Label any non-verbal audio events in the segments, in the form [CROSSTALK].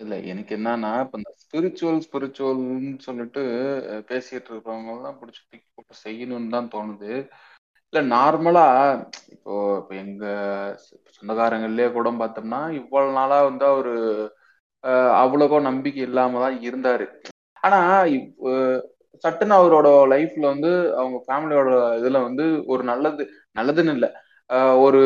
இல்ல எனக்கு என்னன்னா இப்ப இந்த ஸ்பிரிச்சுவல் ஸ்பிரிச்சுவல்னு சொல்லிட்டு அஹ், பேசிட்டு இருக்கிறவங்க எல்லாம் பிடிச்சி தூக்கி போட்டு செய்யணும்னு தான் தோணுது. இல்ல நார்மலா இப்போ இப்ப எங்க சொந்தக்காரங்கள்லயே கூட பார்த்தோம்னா இவ்வளவு நாளா வந்து அவரு அஹ், அவ்வளவோ நம்பிக்கை இல்லாம தான் இருந்தாரு. ஆனா இப்- அஹ், சட்டுன்னு அவரோட லைஃப்ல வந்து அவங்க ஃபேமிலியோட இதுல வந்து ஒரு நல்லது நல்லதுன்னு இல்லை. ஒரு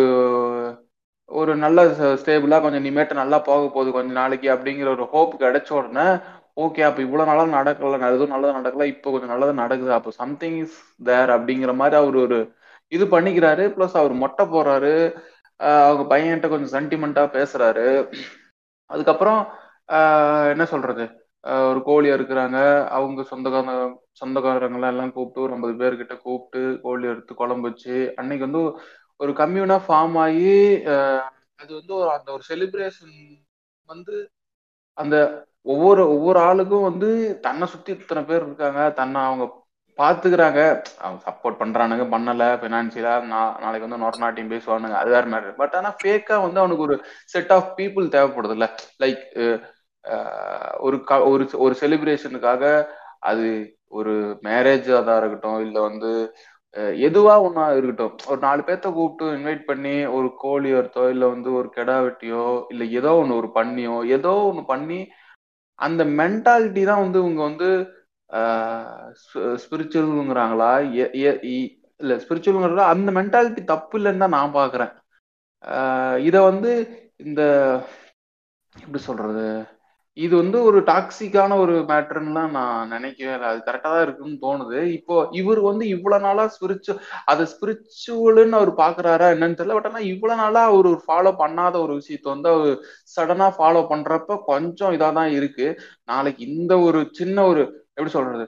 ஒரு நல்ல ஸ்டேபிளா கொஞ்சம் இனிமேட்டு நல்லா போக போகுது கொஞ்ச நாளைக்கு அப்படிங்கிற ஒரு ஹோப் கிடைச்ச உடனே ஓகே அப்ப இவ்வளவு நாளா நடக்கல எதுவும் நல்லது நடக்கல இப்போ கொஞ்சம் நல்லது நடக்குது அப்போ சம்திங் இஸ் தேர் அப்படிங்கிற மாதிரி அவர் ஒரு இது பண்ணிக்கிறாரு பிளஸ் அவர் மொட்டை போடுறாரு ஆஹ் அவங்க பையன்கிட்ட கொஞ்சம் சென்டிமெண்டா பேசுறாரு. அதுக்கப்புறம் ஆஹ் என்ன சொல்றது? ஆஹ் ஒரு கோழி அறுக்குறாங்க அவங்க சொந்தக்கார சொந்தக்காரங்களை எல்லாம் கூப்பிட்டு ஒரு ஐம்பது பேர்கிட்ட கூப்பிட்டு கோழி அறுத்து குழம்பு வச்சு அன்னைக்கு வந்து ஒரு கம்யூனா ஃபார்ம் ஆகி அது வந்து ஒரு அந்த ஒரு செலிப்ரேஷன் வந்து அந்த ஒவ்வொரு ஒவ்வொரு ஆளுக்கும் வந்து தன்னை சுத்தி இத்தனை பேர் இருக்காங்க. தன்னை அவங்க பாத்துக்கிறாங்க. அவங்க சப்போர்ட் பண்றானுங்க. பண்ணல. பினான்சியலா நாளைக்கு வந்து நொரநாட்டியம் பேசுவானுங்க. அது வேற மாதிரி. பட் ஆனா ஃபேக்கா வந்து அவனுக்கு ஒரு செட் ஆஃப் பீப்புள் தேவைப்படுது இல்ல லைக் ஒரு க- ஒரு ஒரு செலிப்ரேஷனுக்காக அது ஒரு மேரேஜ் அதா இருக்கட்டும். இல்ல வந்து எதுவா ஒன்னா இருக்கட்டும். ஒரு நாலு பேர்த்த கூப்பிட்டு இன்வைட் பண்ணி ஒரு கோழி ஒருத்தோ இல்ல வந்து ஒரு கெடா வெட்டியோ இல்ல ஏதோ ஒண்ணு ஒரு பண்ணியோ ஏதோ ஒண்ணு பண்ணி அந்த மென்டாலிட்டி தான் வந்து இவங்க வந்து ஸ்பிரிச்சுவலுங்கிறாங்களா இல்ல ஸ்பிரிச்சுவலுங்கிறத அந்த மென்டாலிட்டி தப்பு இல்லைன்னு தான் நான் பாக்குறேன். இத வந்து இந்த எப்படி சொல்றது? இது வந்து ஒரு டாக்ஸிக்கான ஒரு மேட்டர்ன்னு தான் நான் நினைக்கவே இல்லை அது கரெக்டா தான் இருக்குன்னு தோணுது. இப்போ இவர் வந்து இவ்வளவு நாளா ஸ்பிரிச்சு அதை ஸ்பிரிச்சுவல்னு அவர் பாக்குறாரா என்னன்னு தெரியல. பட் ஆனா இவ்வளவு நாளா அவர் ஒரு ஃபாலோ பண்ணாத ஒரு விஷயத்த வந்து அவர் சடனா ஃபாலோ பண்றப்ப கொஞ்சம் இதா தான் இருக்கு. நாளைக்கு இந்த ஒரு சின்ன ஒரு எப்படி சொல்றது?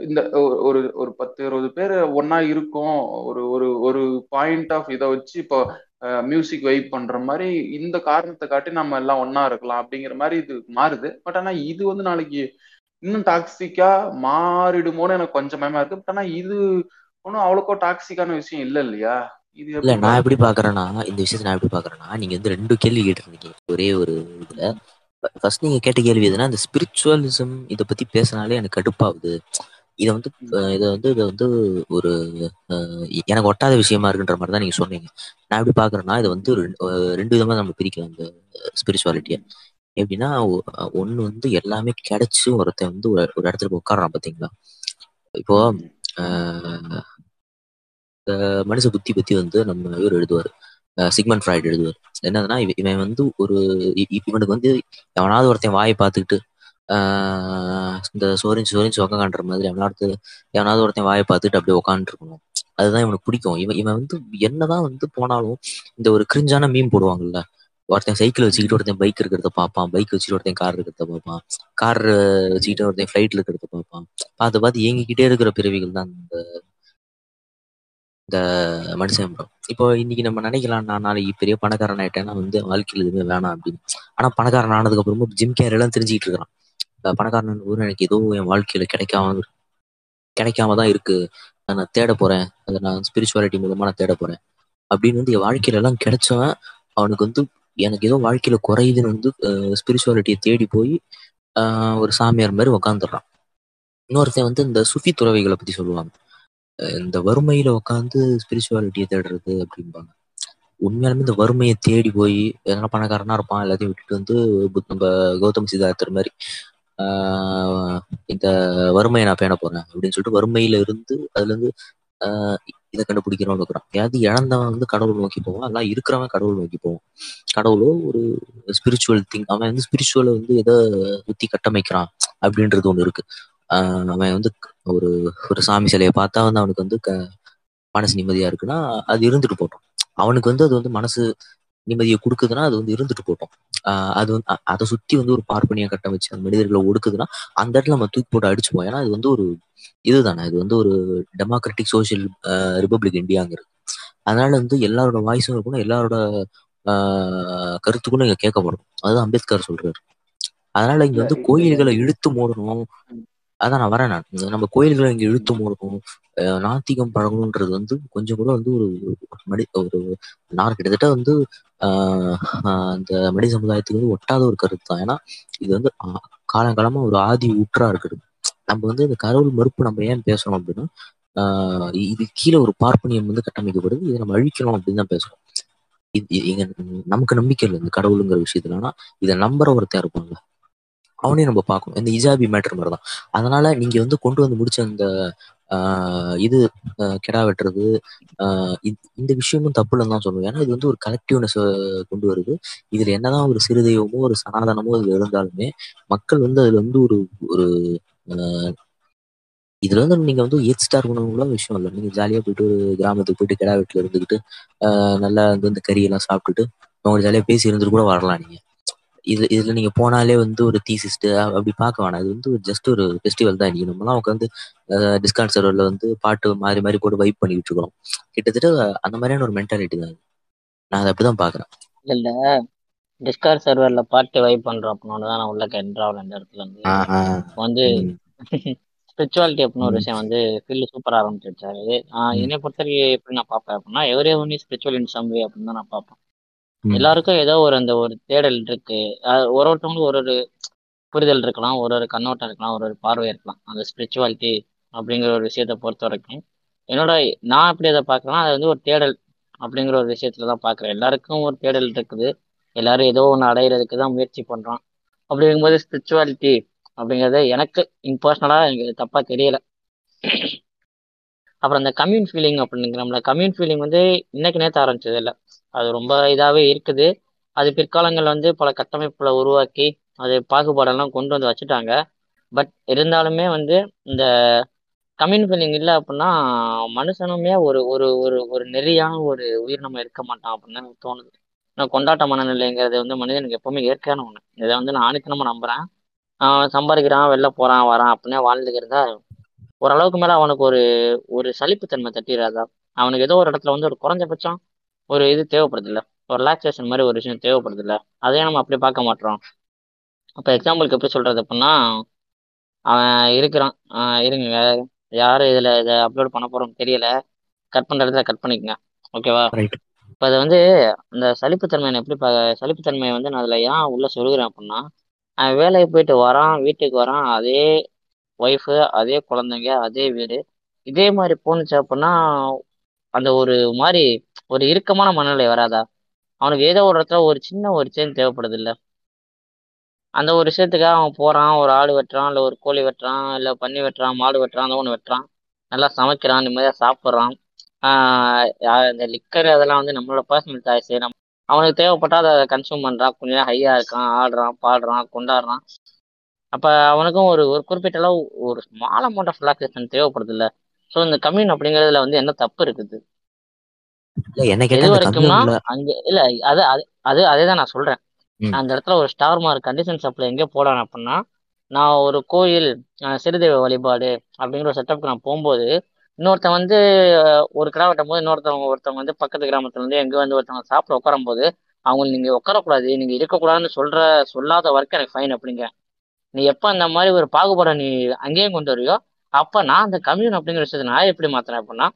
இந்த ஒ- ஒரு ஒரு பத்து இருபது பேர் ஒன்னா இருக்கும். ஒரு ஒரு ஒரு பாயிண்ட் ஆஃப் இதை வச்சு இப்போ மியூசிக் வைப் பண்ற மாதிரி இந்த காரணத்தை காட்டி நம்ம எல்லாம் ஒண்ணா இருக்கலாம் அப்படிங்கிற மாதிரி இது மாறுது. பட் ஆனா இது வந்து நாளைக்கு இன்னும் டாக்ஸிக்கா மாறிடுமோன்னு எனக்கு கொஞ்சம் பயமா இருக்கு. பட் ஆனா இது ஒன்றும் அவ்வளோக்கோ டாக்ஸிக்கான விஷயம் இல்லை இல்லையா? இது இல்ல நான் எப்படி பாக்குறேன்னா இந்த விஷயத்தை நான் எப்படி பாக்குறேன்னா நீங்க வந்து ரெண்டு கேள்வி கேட்டிருந்தீங்க ஒரே ஒரு இதுல. ஃபர்ஸ்ட் நீங்க கேட்ட கேள்வி எதுனா இந்த ஸ்பிரிச்சுவலிசம் இத பத்தி பேசினாலே எனக்கு கடுப்பாகுது. இதை வந்து இதை வந்து இதை வந்து ஒரு எனக்கு ஒட்டாத விஷயமா இருக்குன்ற மாதிரி தான் நீங்க சொன்னீங்க. நான் எப்படி பாக்குறேன்னா இதை வந்து ரெண்டு விதமா நம்ம பிரிக்கலாம் இந்த ஸ்பிரிச்சுவாலிட்டியை எப்படின்னா ஒ- ஒண்ணு வந்து எல்லாமே கிடைச்சு ஒருத்தன் வந்து ஒரு இடத்துல போய் உட்கார்றான் பாத்தீங்களா? இப்போ மனுஷ புத்தி பத்தி வந்து நம்ம இவர் எழுதுவார். சிக்மன் ஃப்ராய்டு எழுதுவார். என்னதுன்னா இவ- இவன் வந்து ஒரு இவனுக்கு வந்து எவனாவது ஒருத்தன் வாயை பார்த்துக்கிட்டு இந்த சோரிஞ்சு சோரிஞ்சு உக்காண்ற மாதிரி எவனாவது எவனாவது ஒருத்தன் வாயை பார்த்துட்டு அப்படியே உக்காந்துருக்கணும். அதுதான் இவனுக்கு பிடிக்கும். இவன் இவன் வந்து என்னதான் வந்து போனாலும் இந்த ஒரு கிரிஞ்சான மீன் போடுவாங்கல்ல. ஒருத்தன் சைக்கிள் வச்சுக்கிட்டு ஒருத்தன் பைக் இருக்கிறத பார்ப்பான். பைக் வச்சுட்டு ஒருத்தன் கார் இருக்கிறத பார்ப்பான். கார் வச்சுக்கிட்டு ஒருத்தன் ஃப்ளைட்ல இருக்கிறத பார்ப்பான். பார்த்து பார்த்து இயங்கிக்கிட்டே இருக்கிற பிறவிகள் தான் இந்த இந்த மனுஷன் இப்போ இன்னைக்கு நம்ம நினைக்கலாம் நான் நாளைக்கு பெரிய பணக்காரன் ஆயிட்டேன்னா வந்து வாழ்க்கையில் எதுவுமே வேணாம் அப்படின்னு. ஆனா பணக்காரன் ஆனதுக்கு அப்புறமா ஜிம் கேர் எல்லாம் தெரிஞ்சுக்கிட்டு இருக்கிறான். பணக்காரன் ஊர் எனக்கு ஏதோ என் வாழ்க்கையில கிடைக்காம கிடைக்காம தான் இருக்கு. அதை நான் தேட போறேன். அதை நான் ஸ்பிரிச்சுவாலிட்டி மூலமா நான் தேட போறேன். அப்படின்னு வந்து என் வாழ்க்கையில எல்லாம் கிடைச்சவன் அவனுக்கு வந்து எனக்கு ஏதோ வாழ்க்கையில குறையுதுன்னு வந்து ஸ்பிரிச்சுவாலிட்டியை தேடி போய் ஆஹ் ஒரு சாமியார் மாதிரி உக்காந்துடுறான். இன்னொருத்தன் வந்து இந்த சுஃபி துறவிகளை பத்தி சொல்லுவாங்க. இந்த வறுமையில உட்காந்து ஸ்பிரிச்சுவாலிட்டியை தேடுறது அப்படிம்பாங்க. உண்மையாலுமே இந்த வறுமையை தேடி போய் எதனா பணக்காரனா இருப்பான் எல்லாத்தையும் விட்டுட்டு வந்து நம்ம கௌதம் சித்தார்த்தர் மாதிரி இந்த வறுமையை நான் பேண போறேன் அப்படின்னு சொல்லிட்டு வறுமையில இருந்து அதுல இருந்து ஆஹ் இதை கண்டுபிடிக்கிறவன் இருக்கிறான். இழந்தவன் வந்து கடவுள் நோக்கி போவான்? எல்லாம் இருக்கிறவன் கடவுள் நோக்கி போவான். கடவுளோ ஒரு ஸ்பிரிச்சுவல் திங் அவன் வந்து ஸ்பிரிச்சுவலை வந்து எதை ஊத்தி கட்டமைக்கிறான் அப்படின்றது ஒண்ணு இருக்கு. ஆஹ் அவன் வந்து ஒரு ஒரு சாமி சிலையை பார்த்தா வந்து அவனுக்கு வந்து க மனசு நிம்மதியா இருக்குன்னா அது இருந்துட்டு போட்டோம் அவனுக்கு வந்து அது வந்து மனசு நிம்மதியை கொடுக்குதுன்னா அது வந்து இருந்துட்டு போட்டோம். ஆஹ் அது வந்து அதை சுத்தி வந்து ஒரு பார்ப்பனியா கட்டமைச்சு அந்த மனிதர்களை ஒடுக்குதுன்னா அந்த இடத்துல நம்ம தூக்கி போட்டு அடிச்சுப்போம் ஏன்னா இது வந்து ஒரு இதுதானே இது வந்து ஒரு டெமோக்ராட்டிக் சோசியல் ரிபப்ளிக் இந்தியாங்கிறது. அதனால வந்து எல்லாரோட வாய்ஸும் இருக்கணும் எல்லாரோட ஆஹ் கருத்துக்கும் இங்க கேட்கப்படும் அதுதான் அம்பேத்கர் சொல்றாரு. அதனால இங்க வந்து கோயில்களை இழுத்து மூடணும். அதான் நான் வரேன் நான். நம்ம கோயில்களை இங்க இழுத்து மூடணும். நாத்திகம் பழகணுன்றது வந்து கொஞ்சம் கூட வந்து ஒரு மனி ஒரு நான் கிட்டத்தட்ட வந்து அந்த மடி சமுதாயத்துக்கு வந்து ஒட்டாத ஒரு கருத்து தான் ஏன்னா இது வந்து காலங்காலமா ஒரு ஆதி ஊற்றா இருக்குது. நம்ம வந்து இந்த கடவுள் மறுப்பு நம்ம ஏன் பேசுறோம் அப்படின்னா ஆஹ் இது கீழே ஒரு பார்ப்பனியம் வந்து கட்டமைக்கப்படுது. இதை நம்ம அழிக்கணும் அப்படின்னு தான் பேசுறோம் இது எங்க நமக்கு நம்பிக்கை இல்லை இந்த கடவுளுங்கிற விஷயத்துல. ஆனா இதை நம்புற ஒருத்தன் இருப்பாங்க அவனையும் நம்ம பார்க்கணும். இந்த இஜாபி மேட்டர் மாதிரி தான் அதனால நீங்க வந்து கொண்டு வந்து முடிச்ச அந்த இது கெடா கிடா வெட்டுறது ஆஹ் இந்த- விஷயமும் தப்பு இல்லைன்னு தான் சொல்லுவேன். ஏன்னா இது வந்து ஒரு கலெக்டிவ்னஸ் கொண்டு வருது. இதுல என்னதான் ஒரு சிறுதெய்வமோ ஒரு சனாதனமோ இதுல இருந்தாலுமே மக்கள் வந்து அதுல வந்து ஒரு ஒரு இதுல வந்து நீங்க வந்து எயிட் ஸ்டார் உணவுங்களா விஷயம் இல்லை. நீங்க ஜாலியா போயிட்டு ஒரு கிராமத்துக்கு போயிட்டு கிடா வீட்டுல இருந்துக்கிட்டு ஆஹ் நல்லா வந்து இந்த கறி எல்லாம் சாப்பிட்டுட்டு அவங்க ஜாலியா பேசி இருந்துட்டு கூட வரலாம் நீங்க. இது இதுல நீங்க போனாலே வந்து ஒரு தீசிஸ்ட் அப்படி பார்க்க வேணாம். இது வந்து ஜஸ்ட் ஒரு ஃபெஸ்டிவல் தான். இன்னைக்கு நம்மலாம் உட்காந்து டிஸ்கவுண்ட் சர்வர்ல வந்து பாட்டு மாறி மாறி போட்டு வைப் பண்ணிட்டு இருக்கோம் கிட்டத்தட்ட அந்த மாதிரியான ஒரு மென்டாலிட்டி தான். நான் அதை அப்படிதான் பாக்குறேன் இல்ல டிஸ்கார்ட் சர்வர்ல பாட்டு வைப் பண்றோம் அப்படின்னு தான் நான் உள்ள என்ட்ராவல் இந்த இடத்துல இருந்து வந்து. ஸ்பிரிச்சுவாலிட்டி அப்படின்னு ஒரு விஷயம் வந்து ஃபீல்டு சூப்பரா ஆரம்பிச்சிருச்சாரு. என்னை பொறுத்தவரைக்கும் எப்படி நான் பார்ப்பேன் அப்படின்னா எவரே only spiritual in some way அப்படின்னு தான் நான் பார்ப்பேன். எல்லாருக்கும் ஏதோ ஒரு அந்த ஒரு தேடல் இருக்கு. ஒரு ஒருத்தவங்களும் ஒரு ஒரு புரிதல் இருக்கலாம். ஒரு ஒரு கண்ணோட்டம் இருக்கலாம். ஒரு ஒரு பார்வை இருக்கலாம். அந்த ஸ்பிரிச்சுவாலிட்டி அப்படிங்கிற ஒரு விஷயத்த பொறுத்த வரைக்கும். என்னோட நான் எப்படி அதை பார்க்கறேன்னா அது வந்து ஒரு தேடல் அப்படிங்கிற ஒரு விஷயத்துல தான் பார்க்குறேன். எல்லாருக்கும் ஒரு தேடல் இருக்குது. எல்லாரும் ஏதோ ஒன்று அடையிறதுக்கு தான் முயற்சி பண்றோம். அப்படிங்கும்போது ஸ்பிரிச்சுவாலிட்டி அப்படிங்கிறது எனக்கு இம்பர்சனலாக எனக்கு தப்பாக தெரியல. அப்புறம் அந்த கம்யூன் ஃபீலிங் அப்படிங்கிறோம்ல கம்யூன் ஃபீலிங் வந்து இன்னைக்கு நேற்று ஆரம்பிச்சது இல்லை. அது ரொம்ப இதாகவே இருக்குது. அது பிற்காலங்களில் வந்து பல கட்டமைப்புகளை உருவாக்கி அது பாகுபாடெல்லாம் கொண்டு வந்து வச்சுட்டாங்க. பட் இருந்தாலுமே வந்து இந்த கம்யூன் ஃபீலிங் இல்லை அப்படின்னா மனுஷனுமே ஒரு ஒரு ஒரு ஒரு நெறியான ஒரு உயிரினம் இருக்க மாட்டோம் அப்படின்னு எனக்கு தோணுது. நான் கொண்டாட்ட மனநிலைங்கிறது வந்து மனிதனுக்கு எப்பவுமே இயற்கையான ஒன்று இதை வந்து நான் ஆணித்தனமா நம்புறேன். சம்பாதிக்கிறான் வெளில போறான் வரான் அப்படின்னே வாழ்ந்துக்கிறதா ஓரளவுக்கு மேலே அவனுக்கு ஒரு ஒரு சலிப்புத்தன்மை தட்டிடாதா அவனுக்கு ஏதோ ஒரு இடத்துல வந்து ஒரு குறைஞ்சபட்சம் ஒரு இது தேவைப்படுது இல்ல ஒரு ரிலாக்ஸேஷன் மாதிரி ஒரு விஷயம் தேவைப்படுது இல்ல அதையே நம்ம அப்படி பார்க்க மாட்டோம். அப்ப எக்ஸாம்பிளுக்கு எப்படி சொல்றது அப்படின்னா அவன் இருக்கிறான். இருங்க. யாரு இதுல இதை அப்லோட் பண்ண போறோம் தெரியல. கட் பண்ற இடத்துல கட் பண்ணிக்கங்க. ஓகேவா இப்போ அது வந்து அந்த சலிப்புத்தன்மையை எப்படி பா சலிப்புத்தன்மையை வந்து நான் அதில் ஏன் உள்ள சொல்கிறேன் அப்படின்னா அவன் வேலைக்கு போயிட்டு வரான் வீட்டுக்கு வரான் அதே ஒய்ஃபு அதே குழந்தைங்க அதே வீடு. இதே மாதிரி போணுச்சு அப்படின்னா அந்த ஒரு மாதிரி ஒரு இறுக்கமான மனநிலை வராதா? அவனுக்கு ஏதோ ஒரு இடத்துல ஒரு சின்ன ஒரு சேஞ்ச் தேவைப்படுது இல்லை அந்த ஒரு விஷயத்துக்காக அவன் போறான் ஒரு ஆடு வெட்டுறான் இல்லை ஒரு கோழி வெட்டுறான் இல்லை பன்னி வெட்டுறான் மாடு வெட்டுறான் அந்த ஒன்று வெட்டுறான். நல்லா சமைக்கிறான் நிம்மதியாக சாப்பிட்றான். இந்த லிக்கர் அதெல்லாம் வந்து நம்மளோட பர்சனல் சாய்ஸ் நம்ம அவனுக்கு தேவைப்பட்டா அதை கன்சியூம் பண்றான். கொஞ்ச நேரம் இருக்கான் ஆடுறான் பாடுறான் கொண்டாடுறான். அப்போ அவனுக்கும் ஒரு ஒரு குறிப்பிட்ட அளவு ஒரு ஸ்மால் அமௌண்ட் ஆஃப் ரிலாக்ஸேஷன் தேவைப்படுது இல்லை ஸோ இந்த கம்யூன் அப்படிங்கிறதுல வந்து என்ன தப்பு இருக்குது? என்ன கேட்டா அங்க இல்ல அது அது அது தான் நான் சொல்றேன். அந்த இடத்துல ஒரு ஸ்டார் மார்க் கண்டிஷன் சப்ளை எங்கே போடான் அப்படின்னா நான் ஒரு கோயில் சிறுதெய்வ வழிபாடு அப்படிங்கிற ஒரு செட்டப்க்கு நான் போகும்போது இன்னொருத்தன் வந்து ஒரு கிடா வெட்டும் போது இன்னொருத்தவங்க ஒருத்தவங்க வந்து பக்கத்து கிராமத்துல இருந்து எங்க வந்து ஒருத்தவங்க சாப்பிட உட்காரும் போது அவங்க நீங்க உட்காரக்கூடாது நீங்க இருக்கக்கூடாதுன்னு சொல்ற சொல்லாத வரைக்கும் எனக்கு ஃபைன் அப்படிங்க நீ எப்ப அந்த மாதிரி ஒரு பாகுபாடை நீ அங்கேயும் கொண்டு வரியோ அப்ப நான் அந்த கம்யூன் அப்படிங்கிற விஷயத்தை நான் எப்படி மாத்துறேன் அப்படின்னா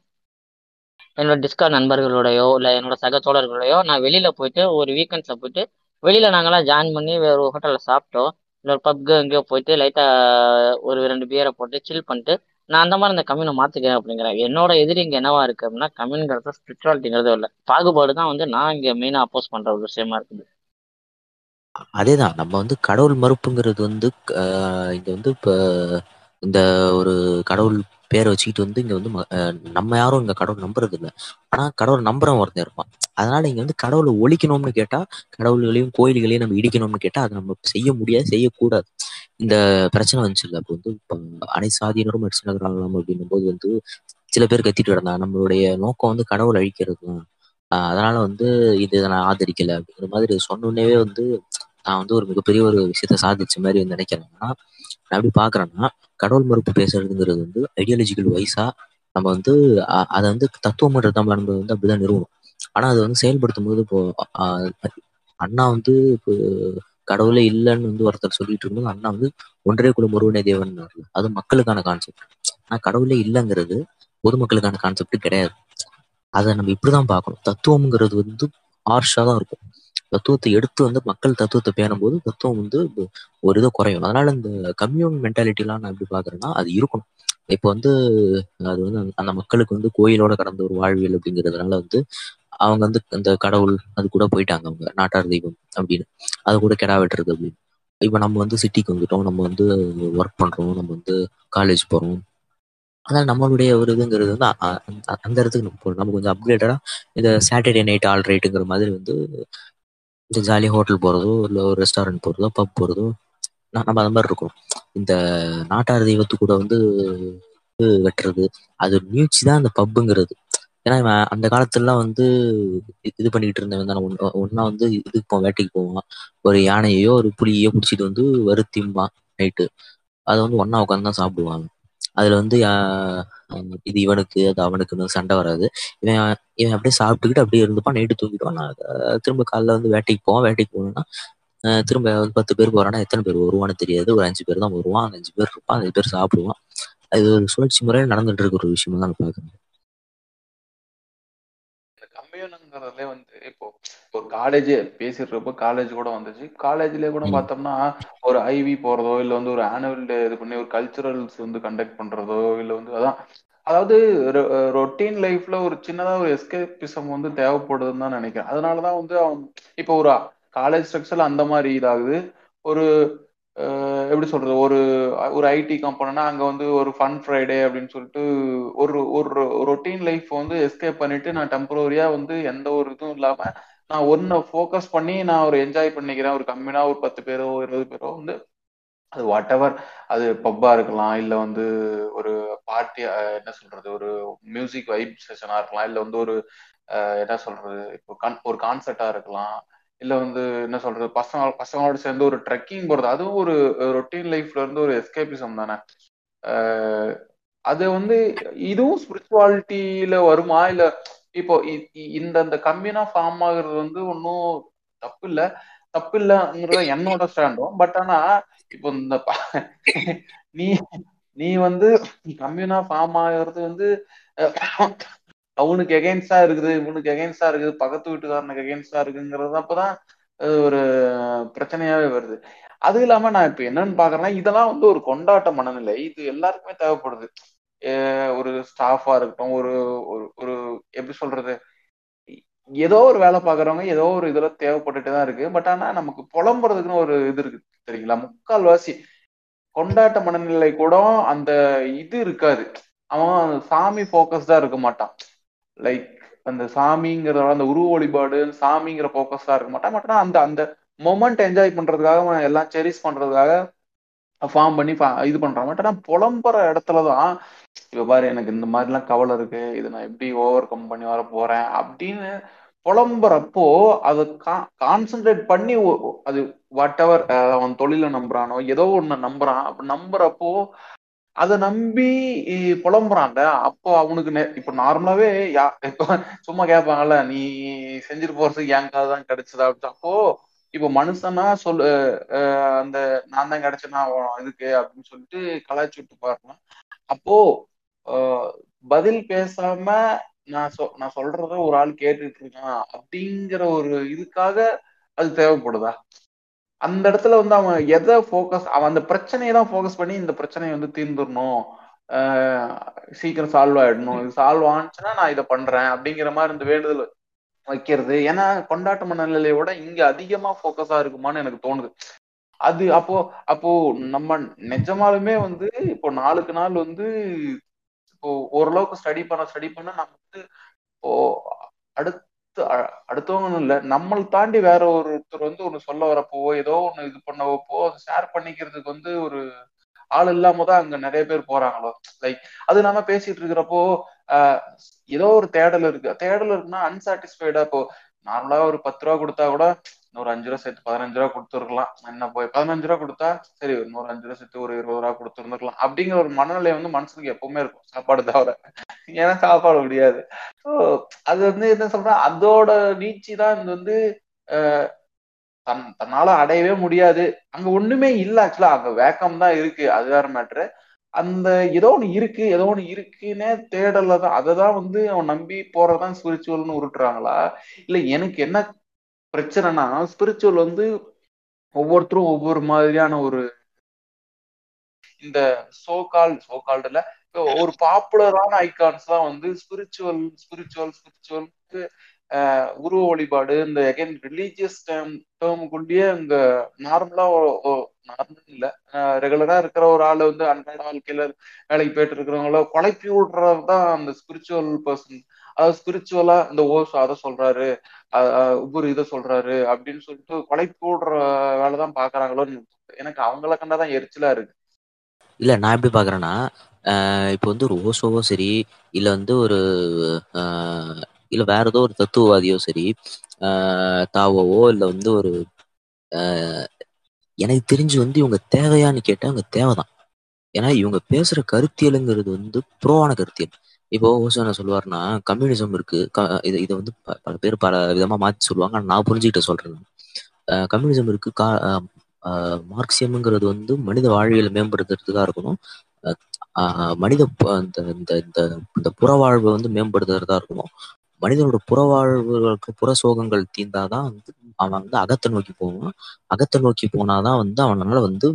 என்னோட டிஸ்கார்ட் நண்பர்களோடயோ இல்லை என்னோட சக தோழர்களோடயோ நான் வெளியில் போயிட்டு ஒரு வீக்கெண்ட்ஸில் போயிட்டு வெளியில் நாங்களாம் ஜாயின் பண்ணி வேறு ஒரு ஹோட்டலில் சாப்பிட்டோம். இல்லை ஒரு எங்கேயோ போயிட்டு லைட்டாக ஒரு ரெண்டு பியரை போட்டு சில் பண்ணிட்டு நான் அந்த மாதிரி இந்த கம்யூனை மாற்றிக்கிறேன் அப்படிங்கிறேன் என்னோட எதிரி இங்கே என்னவா இருக்கு அப்படின்னா கம்யூன்கிறது ஸ்பிரிச்சுவாலிட்டிங்கிறதோ இல்லை. பாகுபாடு தான் வந்து நான் இங்கே மெயினாக அப்போஸ் பண்ணுற ஒரு விஷயமா இருக்குது. அதேதான். நம்ம வந்து கடவுள் மறுப்புங்கிறது வந்து இது வந்து இப்போ இந்த ஒரு கடவுள் பேரை வச்சுக்கிட்டு வந்து இங்க வந்து ம- நம்ம யாரும் இங்க கடவுள் நம்புறது இல்லை. ஆனா கடவுள் நம்புறவன் ஒருத்தன் இருப்பான். அதனால இங்க வந்து கடவுளை ஒழிக்கணும்னு கேட்டா கடவுள்களையும் கோயில்களையும் நம்ம இடிக்கணும்னு கேட்டா அதை நம்ம செய்ய முடியாது செய்யக்கூடாது. இந்த பிரச்சனை வந்துச்சு இல்லை அப்போ வந்து இப்ப அனைத்து சாதியினரும் அடிச்சுனலாம் அப்படின்னும் போது வந்து சில பேர் கத்திட்டு கிடந்தாங்க நம்மளுடைய நோக்கம் வந்து கடவுள் அழிக்கிறது தான் அதனால வந்து இது இதை நான் ஆதரிக்கல அப்படிங்கிற மாதிரி சொன்னோன்னே வந்து நான் வந்து ஒரு மிகப்பெரிய ஒரு விஷயத்த சாதிச்ச மாதிரி வந்து நினைக்கிறேன்னா நான் எப்படி பாக்குறேன்னா கடவுள் மறுப்பு பேசுறதுங்கிறது வந்து ஐடியாலஜிக்கல் வைஸா நம்ம வந்து அதை வந்து தத்துவம்ன்றது நம்ம நம்ம வந்து அப்படிதான் நிறுவனம் ஆனா அதை வந்து செயல்படுத்தும் போது இப்போ அண்ணா வந்து இப்போ கடவுளே இல்லைன்னு வந்து ஒருத்தர் சொல்லிட்டு இருக்கும்போது அண்ணா வந்து ஒன்றே குல முருகனே தேவன் அது மக்களுக்கான கான்செப்ட் ஆனா கடவுளே இல்லைங்கிறது பொதுமக்களுக்கான கான்செப்ட் கிடையாது. அதை நம்ம இப்படிதான் பார்க்கணும். தத்துவம்ங்கிறது வந்து ஆர்ஷா தான் இருக்கும். தத்துவத்தை எடுத்து வந்து மக்கள் தத்துவத்தை பேணும்போது தத்துவம் வந்து ஒரு இதை குறையும். அதனால இந்த கம்யூன் மென்டாலிட்டிலாம் நான் எப்படி பாக்குறேன்னா அது இருக்கணும். இப்போ வந்து அது வந்து அந்த- மக்களுக்கு வந்து கோயிலோட கடந்த ஒரு வாழ்வியல் அப்படிங்கிறதுனால வந்து அவங்க வந்து அந்த கடவுள் அது கூட போயிட்டாங்க அவங்க நாட்டார் தெய்வம் அப்படின்னு. அது கூட கெடா வெட்டுறது அப்படின்னு. இப்போ நம்ம வந்து சிட்டிக்கு வந்துட்டோம் நம்ம வந்து ஒர்க் பண்றோம் நம்ம வந்து காலேஜ் போறோம். அதனால நம்மளுடைய ஒரு இதுங்கிறது வந்து அந்த இடத்துக்கு நம்ம போகணும் நம்ம கொஞ்சம் அப்கிரேட்டடா இந்த சாட்டர்டே நைட் ஆல் ரைட்டுங்கிற மாதிரி வந்து ஜாலியாக ஹோட்டல் போகிறதோ இல்லை ஒரு ரெஸ்டாரண்ட் போகிறதோ பப் போகிறதோ நம்ம அந்த மாதிரி இருக்கோம் இந்த நாட்டார் தெய்வத்து கூட வந்து வெட்டுறது அது மியூச்சி தான் அந்த பப்புங்கிறது ஏன்னா இவன் அந்த காலத்துலலாம் வந்து இது இது பண்ணிக்கிட்டு இருந்தவன் தான். ஒன்று ஒன்றா வந்து இதுக்கு போவான் வேட்டைக்கு போவான். ஒரு யானையோ ஒரு புளியோ பிடிச்சிட்டு வந்து வருத்திம்பான் நைட்டு அதை வந்து ஒன்றா உட்காந்து தான் சாப்பிடுவாங்க. அதில் வந்து இது இவனுக்கு அது அவனுக்குன்னு சண்டை வராது. இவன் இவன் அப்படியே சாப்பிட்டுக்கிட்டு அப்படியே இருந்துப்பான் நைட்டு தூங்கிடுவான். நான் திரும்ப காலைல வந்து வேட்டைக்கு போவான். வேட்டைக்கு போகணும்னா திரும்ப வந்து பத்து பேர் போறான்னா எத்தனை பேர் வருவான்னு தெரியாது. ஒரு அஞ்சு பேர் தான் வருவான். அஞ்சு பேர் இருப்பான். அஞ்சு பேர் சாப்பிடுவான். அது ஒரு சுழற்சி முறையில் நடந்துட்டு இருக்க ஒரு விஷயம் தான் நான் பாக்குறேன் ஒரு காலேஜ் பேசிடுறப்போ காலேஜ் கூட வந்துச்சு. காலேஜ்லயே கூட. பார்த்தோம்னா ஒரு ஐவி போறதோ இல்ல வந்து ஒரு ஆனுவல் டே இது பண்ணி ஒரு கல்ச்சுரல்ஸ் வந்து கண்டக்ட் பண்றதோ இல்ல வந்து அதான். அதாவது ரொட்டீன் லைஃப்ல ஒரு சின்னதா ஒரு எஸ்கேபிசம் வந்து தேவைப்படுதுன்னு தான் நினைக்கிறேன். அதனாலதான் வந்து அவன் இப்போ ஒரு காலேஜ் ஸ்ட்ரக்சர்ல அந்த மாதிரி இதாகுது. ஒரு எப்படி சொல்றது? ஒரு ஒரு ஐடி கம்பெனினா அங்க வந்து ஒரு ஃபன் ஃப்ரைடே அப்படின்னு சொல்லிட்டு ஒரு ஒரு ரொட்டீன் லைஃப் வந்து எஸ்கேப் பண்ணிட்டு நான் டெம்பரரியா வந்து எந்த ஒரு இதுவும் இல்லாம நான் ஒன்ன ஃபோக்கஸ் பண்ணி நான் ஒரு என்ஜாய் பண்ணிக்கிறேன். ஒரு கம்மினா ஒரு பத்து பேரோ இருபது பேரோ வந்து அது வாட் எவர் அது பப்பா இருக்கலாம் இல்ல வந்து ஒரு பார்ட்டி என்ன சொல்றது ஒரு மியூசிக் வைப் செஷனா இருக்கலாம் இல்ல வந்து ஒரு என்ன சொல்றது இப்போ கன் ஒரு கான்சர்ட்டா இருக்கலாம் இல்ல வந்து என்ன சொல்றது பசங்க பசங்களோட சேர்ந்து ஒரு ட்ரெக்கிங் போறது அதுவும் ஒரு ரொட்டீன் லைஃப்ல இருந்து ஒரு எஸ்கேபிசம் தானே. அது வந்து இதுவும் ஸ்பிரிச்சுவாலிட்டியில வருமா இல்ல இப்போ இந்த இந்த கம்யூனா ஃபார்ம் ஆகுறது வந்து ஒன்றும் தப்பு இல்ல தப்பு இல்லங்கிறது என்னோட ஸ்டாண்டும் பட் ஆனா இப்போ இந்த நீ நீ வந்து கம்யூனா ஃபார்ம் ஆகுறது வந்து அவனுக்கு எகெயின்ஸ்டா இருக்குது இவனுக்கு எகெயின்ஸ்டா இருக்குது பக்கத்து வீட்டுக்காரனுக்கு எகெயின்ஸ்டா இருக்குங்கிறது அப்பதான் ஒரு பிரச்சனையாவே வருது. அது இல்லாம நான் இப்ப என்னன்னு பாக்குறேன்னா இதெல்லாம் வந்து ஒரு கொண்டாட்ட மனநிலை. இது எல்லாருக்குமே தேவைப்படுது. ஒரு ஸ்டாஃபா இருக்கட்டும் ஒரு ஒரு ஒரு எப்படி சொல்றது? ஏதோ ஒரு வேலை பாக்குறவங்க ஏதோ ஒரு இதுல தேவைப்பட்டுட்டு தான் இருக்கு. பட் ஆனா நமக்கு புலம்புறதுக்குன்னு ஒரு இது இருக்கு தெரியுங்களா? முக்கால்வாசி கொண்டாட்ட மனநிலை கூட அந்த இது இருக்காது. அவன் சாமி ஃபோக்கஸ்டா இருக்க மாட்டான். லைக் அந்த சாமிங்கிற அந்த உருவ வழிபாடு சாமிங்கிற போக்கஸ்டா இருக்க மாட்டான். பட் ஆனா அந்த அந்த மொமெண்ட் என்ஜாய் பண்றதுக்காக அவன் எல்லாம் செரிஸ் பண்றதுக்காக ஃபார்ம் பண்ணி இது பண்றான். பட் ஆனா புலம்புற இடத்துலதான் இப்போ பாரு எனக்கு இந்த மாதிரிலாம் கவலை இருக்கு. இதை நான் எப்படி ஓவர் கம் பண்ணி வர போறேன் அப்படின்னு புலம்புறப்போ அதை கான்சென்ட்ரேட் பண்ணி அது வாட் எவர் அவன் தொழில நம்புறானோ ஏதோ ஒண்ணு நம்புறான். அப்படி நம்புறப்போ அதை நம்பி புலம்புறான்ல அப்போ அவனுக்கு நெ- இப்ப நார்மலாவே யா இப்போ சும்மா கேட்பாங்கல்ல நீ செஞ்சுட்டு போறது என் தான் கிடைச்சதா? அப்படின்னு அப்போ இப்போ மனுஷனா சொல்லு அந்த நான் தான் கிடைச்சேன்னா இதுக்கு அப்படின்னு சொல்லிட்டு கலாய்ச்சி விட்டு பாருங்க அப்போ பதில் பேசாம நான் சொ நான் சொல்றத ஒரு ஆள் கேட்டுட்டு இருக்கான் அப்படிங்கிற ஒரு இதுக்காக அது தேவைப்படுதா? அந்த இடத்துல வந்து அவன் எதை ஃபோக்கஸ் அவன் அந்த பிரச்சனையை தான் ஃபோக்கஸ் பண்ணி இந்த பிரச்சனையை வந்து தீர்ந்துடணும். ஆஹ் சீக்கிரம் சால்வ் ஆயிடணும். இது சால்வ் ஆனிச்சுன்னா நான் இதை பண்றேன் அப்படிங்கிற மாதிரி இந்த வேண்டுதல் வைக்கிறது. ஏன்னா கொண்டாட்ட மனநிலையை விட இங்க அதிகமா ஃபோக்கஸா இருக்குமான்னு எனக்கு தோணுது. அது அப்போ அப்போ நம்ம நிஜமாலுமே வந்து இப்போ நாளுக்கு நாள் வந்து இப்போ ஓரளவுக்கு ஸ்டடி பண்ண ஸ்டடி பண்ண நம்ம வந்து இப்போ அடுத்து அடுத்தவங்கன்னு அடுத்தவங்க இல்ல நம்மளை தாண்டி வேற ஒருத்தர் வந்து ஒன்னு சொல்ல வரப்போவோ ஏதோ ஒன்று இது பண்ணவப்போ அதை ஷேர் பண்ணிக்கிறதுக்கு வந்து ஒரு ஆள் இல்லாம தான் அங்க நிறைய பேர் போறாங்களோ? லைக் அது இல்லாம பேசிட்டு இருக்கிறப்போ ஆஹ் ஏதோ ஒரு தேடல் இருக்கு. தேடல் இருக்குன்னா அன்சாட்டிஸ்ஃபைடா இப்போ நார்மலா ஒரு பத்து ரூபா கொடுத்தா கூட நூறு அஞ்சு ரூபா சேர்த்து பதினஞ்சு ரூபா கொடுத்துருக்கலாம். என்ன போய் பதினஞ்சு ரூபா கொடுத்தா சரி நூறு அஞ்சு ரூபா சேர்த்து ஒரு இருபது ரூபா கொடுத்துருந்துருக்கலாம். அப்படிங்கிற ஒரு மனநிலை வந்து மனசுக்கு எப்பவுமே இருக்கும் சாப்பாடு தவிர. ஏன்னா சாப்பாடு முடியாது. ஸோ அது வந்து என்ன சொல்றேன் அதோட நீச்சி தான் இது வந்து தன் தன்னால அடையவே முடியாது. அங்க ஒண்ணுமே இல்ல ஆக்சுவலா அங்க வேக்கம் தான் இருக்கு அது வேற மேட்ரு அந்த ஏதோ ஒன்று இருக்கு ஏதோ ஒன்று இருக்குன்னே தேடல தான். அதை தான் வந்து அவன் நம்பி போறதான் ஸ்பிரிச்சுவல்னு உருட்டுறாங்களா? இல்ல எனக்கு என்ன பிரச்சனைனா ஸ்பிரிச்சுவல் வந்து ஒவ்வொருத்தரும் ஒவ்வொரு மாதிரியான ஒரு இந்த சோகால் சோகால்டுல ஒரு பாப்புலரான ஐகான்ஸ் தான் வந்து ஸ்பிரிச்சுவல் ஸ்பிரிச்சுவல் ஸ்பிரிச்சுவலுக்கு உருவ வழிபாடு இந்த அகைன் ரிலீஜியஸ் டேம் டேர்முக்குள்ளேயே இங்க நார்மலா நார்மல் இல்ல. ரெகுலரா இருக்கிற ஒரு ஆள் வந்து அன்றாட வாழ்க்கையில வேலைக்கு போயிட்டு இருக்கிறவங்கள குழப்பி விடுறது தான் அந்த ஸ்பிரிச்சுவல் பர்சன் அதாவது ஸ்பிரிச்சுவலா இந்த ஓஸ் அதை சொல்றாரு உபுர் இதை சொல்றாரு அப்படின்னு சொல்லிட்டு கொலை போடுற வேலை தான் பாக்குறாங்களோன்னு எனக்கு அவங்கள கண்டாதான் எரிச்சலா இருக்கு. இல்ல நான் எப்படி பாக்குறேன்னா இப்போ வந்து ஒரு ஓசோவோ சரி இல்ல வந்து ஒரு இல்ல வேற ஏதோ ஒரு தத்துவவாதியோ சரி தாவோவோ இல்ல வந்து ஒரு எனக்கு தெரிஞ்சு வந்து இவங்க தேவையான்னு கேட்டா அவங்க தேவைதான். ஏன்னா இவங்க பேசுற கருத்தியலுங்கிறது வந்து புரோவான கருத்தியல். இப்போ ஓசோ என்ன சொல்லுவாருன்னா கம்யூனிசம் இருக்கு. இதை இதை வந்து பல பேர் பல விதமா மாத்தி சொல்லுவாங்க. நான் புரிஞ்சுக்கிட்ட சொல்றேன். கம்யூனிசம் இருக்கு. கா மார்க்சியம்ங்கிறது வந்து மனித வாழ்வியலை மேம்படுத்துறதுக்காக இருக்கணும். மனித இந்த இந்த இந்த இந்த புறவாழ்வை வந்து மேம்படுத்துறதா இருக்கணும். மனிதனோட புறவாழ்வுகளுக்கு புற சோகங்கள் தீர்ந்தாதான் வந்து அவன் வந்து அகத்தை நோக்கி போவான். அகத்தை நோக்கி போனாதான் வந்து அவனால வந்து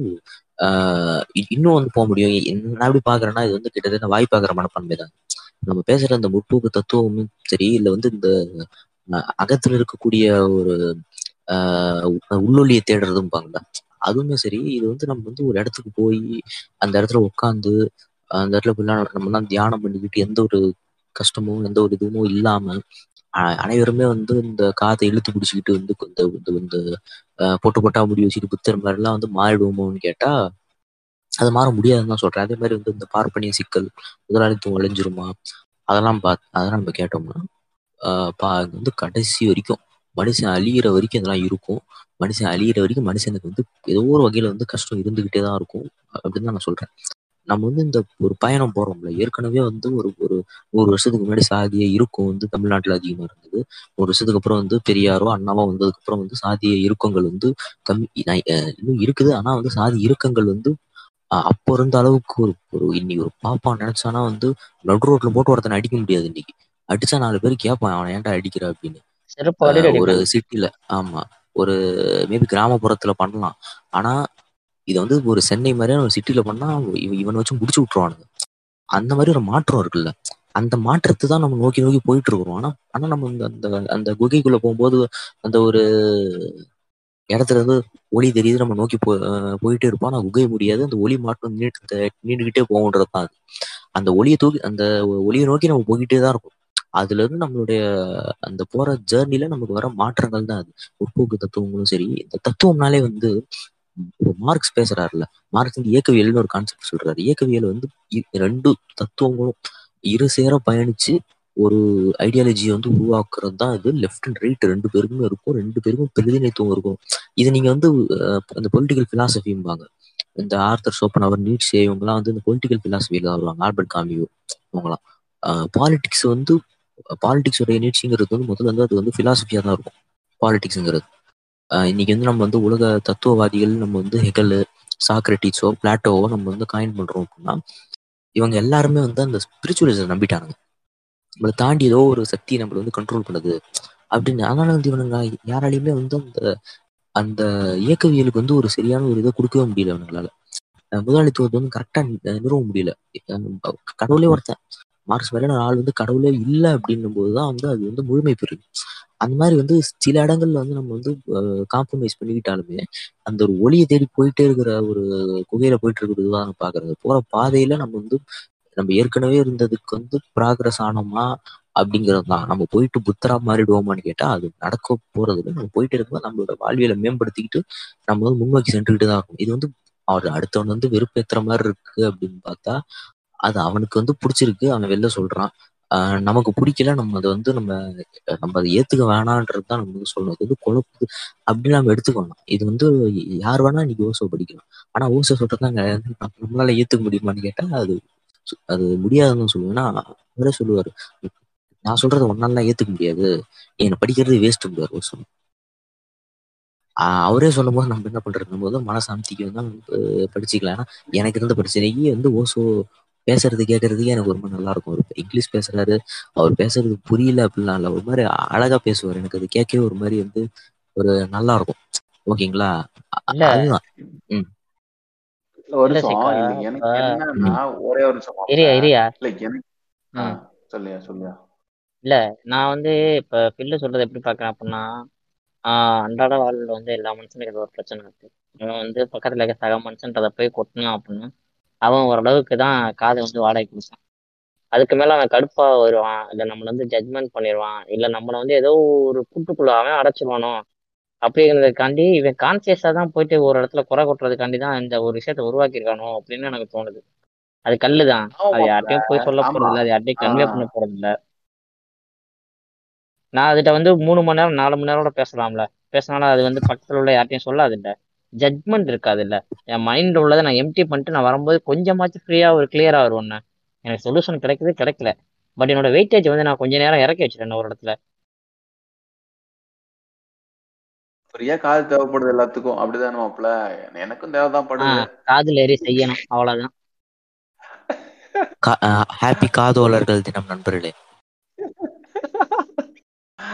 ஆஹ் இன்னும் வந்து போக முடியும். நான் எப்படி பாக்குறேன்னா இது வந்து கிட்டத்தட்ட வாய்ப்பாக்குற மனப்பான்மை தான் நம்ம பேசுற அந்த முற்போக்கு தத்துவமும் சரி இல்ல வந்து இந்த அகத்துல இருக்கக்கூடிய ஒரு ஆஹ் உள்ளொலியை தேடுறதும் பாங்களா அதுவுமே சரி இது வந்து நம்ம வந்து ஒரு இடத்துக்கு போய் அந்த இடத்துல உட்காந்து அந்த இடத்துல போய் நம்ம எல்லாம் தியானம் பண்ணிக்கிட்டு எந்த ஒரு கஷ்டமோ எந்த ஒரு இதுவுமோ இல்லாம அனைவருமே வந்து இந்த காதை இழுத்து பிடிச்சிக்கிட்டு வந்து இந்த இந்த இந்த பொட்டு பொட்டா முடி வச்சுட்டு புத்தர் மாதிரிலாம் வந்து மாறிடுவோமோன்னு கேட்டா அது மாற முடியாதுன்னு தான் சொல்றேன். அதே மாதிரி வந்து இந்த பார்ப்பனிய சிக்கல் முதலாளித்துவம் அழிஞ்சிருமா? அதெல்லாம் பார்த்து அதெல்லாம் நம்ம கேட்டோம்னா பா வந்து கடைசி வரைக்கும் மனுஷன் அழியிற வரைக்கும் இதெல்லாம் இருக்கும். மனுஷன் அழியிற வரைக்கும் மனுஷனுக்கு வந்து ஏதோ ஒரு வகையில வந்து கஷ்டம் இருந்துகிட்டே தான் இருக்கும். அப்படின்னு தான் நான் சொல்றேன். நம்ம வந்து இந்த ஒரு பயணம் போறோம்ல ஏற்கனவே வந்து ஒரு ஒரு ஒரு வருஷத்துக்கு முன்னாடி சாதிய இருக்கும் வந்து தமிழ்நாட்டுல அதிகமா இருந்தது. ஒரு வருஷத்துக்கு அப்புறம் வந்து பெரியாரோ அண்ணாவோ வந்ததுக்கு அப்புறம் வந்து சாதிய இறுக்கங்கள் வந்து கம்மி இன்னும் இருக்குது. ஆனா வந்து சாதி இறுக்கங்கள் வந்து அப்போ இருந்த அளவுக்கு ஒரு ஒரு இன்னைக்கு ஒரு பாப்பா நினைச்சானா வந்து நடு ரோட்ல போட்டு ஒருத்தனை அடிக்க முடியாது இன்னைக்கு. அடிச்சா நாலு பேர் கேட்பான் அவன் ஏன்டா அடிக்கிற? அப்படின்னு. ஒரு சிட்டில ஆமா. ஒரு மேபி கிராமப்புறத்துல பண்ணலாம். ஆனா இதை வந்து ஒரு சென்னை மாதிரியான ஒரு சிட்டில பண்ணா இவனை வச்சு முடிச்சு விட்டுருவானுங்க. அந்த மாதிரி ஒரு மாற்றம் இருக்குல்ல. அந்த மாற்றத்தை தான் நம்ம நோக்கி நோக்கி போயிட்டு இருக்கிறோம். ஆனா ஆனா நம்ம அந்த அந்த குகைக்குள்ள போகும்போது அந்த ஒரு இடத்துல இருந்து ஒளி தெரியுது நம்ம நோக்கி போ போயிட்டே இருப்போம். ஆனா உகைய முடியாது. அந்த ஒளி மாற்றம் நீண்டுகிட்டே போகுன்றது தான் அது. அந்த ஒளியை தூக்கி அந்த ஒளியை நோக்கி நம்ம போய்கிட்டே தான் இருக்கும் அதுல இருந்து நம்மளுடைய அந்த போற ஜேர்னில நமக்கு வர மாற்றங்கள் தான் அது. முற்போக்கு தத்துவங்களும் சரி இந்த தத்துவம்னாலே வந்து மார்க்ஸ் பேசுறாருல மார்க்ஸ் வந்து இயக்கவியல்னு ஒரு கான்செப்ட் சொல்றாரு. இயக்கவியல் வந்து ரெண்டு தத்துவங்களும் இரு சேர பயணிச்சு ஒரு ஐடியாலஜியை வந்து உருவாக்குறது தான் இது. லெஃப்ட் அண்ட் ரைட் ரெண்டு பேருக்குமே இருக்கும். ரெண்டு பேருக்கும் பிரதிநிதித்துவம் இருக்கும். இது நீங்க வந்து அந்த பொலிட்டிக்கல் பிலாசபிம்பாங்க இந்த ஆர்த்தர் சோப்பன் அவர் நீட்ஸ் இவங்கலாம் வந்து இந்த பொலிட்டிக்கல் பிலாசபியில தான் வருவாங்க. ஆல்பர்ட் காமியோ இவங்கலாம் பாலிடிக்ஸ் வந்து பாலிடிக்ஸோடைய நீட்சிங்கிறது வந்து முதல்ல வந்து அது வந்து பிலாசபியா தான் இருக்கும். பாலிடிக்ஸுங்கிறது இன்னைக்கு வந்து நம்ம வந்து உலக தத்துவவாதிகள் நம்ம வந்து ஹெகல் சாக்ரட்டிஸோ பிளாட்டோவோ நம்ம வந்து காயின் பண்றோம் அப்படின்னா இவங்க எல்லாருமே வந்து அந்த ஸ்பிரிச்சுவலிசம் நம்பிட்டாங்க நம்மளை தாண்டி ஏதோ ஒரு சக்தி நம்மளை வந்து கண்ட்ரோல் பண்ணுது. அப்படின்னு அதனால வந்து இவனுங்க யாராலையுமே வந்து அந்த அந்த இயக்கவியலுக்கு வந்து ஒரு சரியான ஒரு இதை கொடுக்கவே முடியல அவங்களால முதலாளித்துவத்தை வந்து கரெக்டா நிறுவ முடியல. கடவுளே ஒருத்தன். மார்க்ஸ் மாதிரியான ஆள் வந்து கடவுளே இல்லை அப்படின்னும் போதுதான் வந்து அது வந்து முழுமை பெறுது அந்த மாதிரி வந்து சில இடங்கள்ல வந்து நம்ம வந்து காம்ப்ரமைஸ் பண்ணிக்கிட்டாலுமே அந்த ஒரு ஒளியை தேடி போயிட்டே இருக்கிற ஒரு குகையில போயிட்டு இருக்கிறது தான் பாக்குறது. போற பாதையில நம்ம வந்து நம்ம ஏற்கனவே இருந்ததுக்கு வந்து ப்ராக்ரஸ் ஆனோமா அப்படிங்கிறது தான் நம்ம போயிட்டு புத்தரா மாறிடுவோமான்னு கேட்டா அது நடக்க போறது இல்லை. நம்ம போயிட்டு இருக்கும்போது நம்மளோட வாழ்வியலை மேம்படுத்திக்கிட்டு நம்ம வந்து முன்னோக்கி சென்றுக்கிட்டு தான் இருக்கும் இது வந்து அவர் அடுத்தவன் வந்து வெறுப்பேத்துற மாதிரி இருக்கு அப்படின்னு பார்த்தா அது அவனுக்கு வந்து பிடிச்சிருக்கு. அவன் வெளில சொல்றான். நமக்கு பிடிக்கல. நம்ம அதை வந்து நம்ம நம்ம அதை ஏத்துக்க வேணான்றது தான் நம்ம வந்து சொல்லணும். இது வந்து குழப்பு அப்படின்னு நம்ம எடுத்துக்கணும். இது வந்து யார் வேணா இன்னைக்கு ஓசோ படிக்கலாம் ஆனா ஓசோ சொல்றதுதான் நம்மளால ஏத்துக்க முடியுமான்னு கேட்டா அது அது முடியாதுன்னு சொல்லுவேன்னா அவரே சொல்லுவாரு. நான் சொல்றத ஒன்னாலாம் ஏத்துக்க முடியாது. என்னை படிக்கிறது வேஸ்ட் ஓசோ அவரே சொல்லும் போது நம்ம என்ன பண்றது? வந்து மனசாந்திக்கு வந்து படிச்சுக்கலாம். ஏன்னா எனக்கு இருந்த பிரச்சனைக்கு வந்து ஓசோ பேசுறது கேட்கறதுக்கே எனக்கு ரொம்ப நல்லா இருக்கும் அவர் இங்கிலீஷ் பேசுறாரு. அவர் பேசுறது புரியல அப்படிலாம் இல்லை. ஒரு மாதிரி அழகா பேசுவார். எனக்கு அது கேட்கவே ஒரு மாதிரி வந்து ஒரு நல்லா இருக்கும் ஓகேங்களா அதுதான். ஒரு இல்ல நிமிஷம். சிக்கா. இல்ல இப்ப எனக்கு என்னன்னா ஒரே ஒரு நிமிஷம். மாப்ள இரியா இரியா இல்ல எனக்கு ஆ, ம் சொல்லியா சொல்லியா. இல்ல நான் வந்து இப்ப பில்லு சொல்றது எப்படி பாக்குறேன் அப்படின்னா ஆஹ் அன்றாட வாழ்வில் வந்து எல்லா மனுஷனுக்கும் ஏதோ ஒரு பிரச்சனை இருக்கு. அவன் வந்து பக்கத்துல இருக்க சக மனுஷன்றதை போய் கொட்டினான் அப்படின்னா அவன் ஓரளவுக்கு தான் காதை வந்து வாடகை கொடுப்பான். அதுக்கு மேல அவன் கடுப்பா வருவான். இல்ல நம்மள வந்து ஜட்மெண்ட் பண்ணிடுவான் இல்ல நம்மள வந்து ஏதோ ஒரு கூட்டுக்குள்ள அவன் அடைச்சிருவானோ அப்படிங்கிறதுக்காண்டி இவன் கான்சியஸா தான் போயிட்டு ஒரு இடத்துல குறை கொட்டுறதுக்காண்டி தான் இந்த ஒரு விஷயத்த உருவாக்கியிருக்கானோ அப்படின்னு எனக்கு தோணுது. அது கல்லுதான். ஆமா அது மாப்ள யார்கிட்டயும் போய் சொல்ல போறது இல்ல அது யார்கிட்டயும் ஆ, கன்வே பண்ண போறது இல்ல நான் அதுகிட்ட வந்து மூணு மணி நேரம் நாலு மணி நேரம் கூட பேசலாம்ல. பேசினாலும் அது வந்து பக்கத்துல உள்ள யார்ட்டையும் சொல்லாது இல்ல ஜட்மெண்ட் இருக்காது இல்ல என் மைண்ட் உள்ளதை நான் எம்டி பண்ணிட்டு நான் வரும்போது கொஞ்சமாச்சும் ஃப்ரீயா ஒரு கிளியரா வருவேன் எனக்கு சொல்யூஷன் கிடைக்குது கிடைக்கல. பட் என்னோட வெயிட்டேஜ் வந்து நான் கொஞ்ச நேரம் இறக்கி வச்சிட்டேன் ஒரு இடத்துல. ஃப்ரீயா காது தேவைப்படுது எல்லாத்துக்கும். அப்படிதானே மாப்ள எனக்கும் தேவைதான் படுது. காதுல ஏறி செய்யணும். அவ்வளவுதான். [LAUGHS] ஹாப்பி காதோலர்கள் தினம் நண்பர்களே.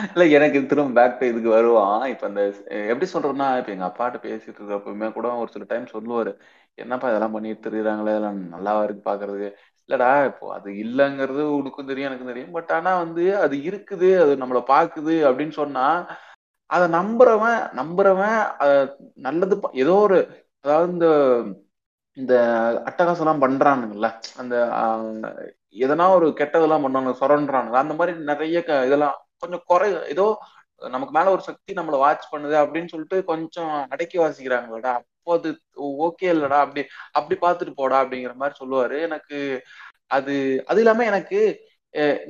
இல்ல எனக்கு திரும்ப பேக் டு இதுக்கு வருவான். இப்ப இந்த அஹ், எப்படி சொல்றதுன்னா இப்ப எங்க அப்பாட்ட பேசிட்டு இருக்கிறப்பவுமே கூட ஒரு சில டைம் சொல்லுவாரு. என்னப்பா இதெல்லாம் பண்ணிட்டு தெரியுறாங்களே? இதெல்லாம் நல்லாவா இருக்கு பாக்குறதுக்கு. இல்லடா இப்போ அது இல்லைங்கிறது உனக்கும் தெரியும் எனக்கும் தெரியும். பட் ஆனா வந்து அது இருக்குது அது நம்மள பாக்குது அப்படின்னு சொன்னா அதை நம்புறவன் நம்புறவன் நல்லது ஏதோ ஒரு அதாவது இந்த இந்த அட்டகாசம் எல்லாம் பண்றானுங்கல்ல அந்த எதனா ஒரு கெட்டதெல்லாம் பண்ணுவாங்க சுரண்டுறானுங்க. அந்த மாதிரி நிறைய க- இதெல்லாம் கொஞ்சம் குறை ஏதோ நமக்கு மேல ஒரு சக்தி நம்மள வாட்ச் பண்ணுது அப்படின்னு சொல்லிட்டு கொஞ்சம் அடக்கி வாசிக்கிறாங்களடா. அப்போ அது ஓகே இல்லடா அப்படி அப்படி பார்த்துட்டு போடா அப்படிங்கிற மாதிரி சொல்லுவாரு. எனக்கு அது அது இல்லாம எனக்கு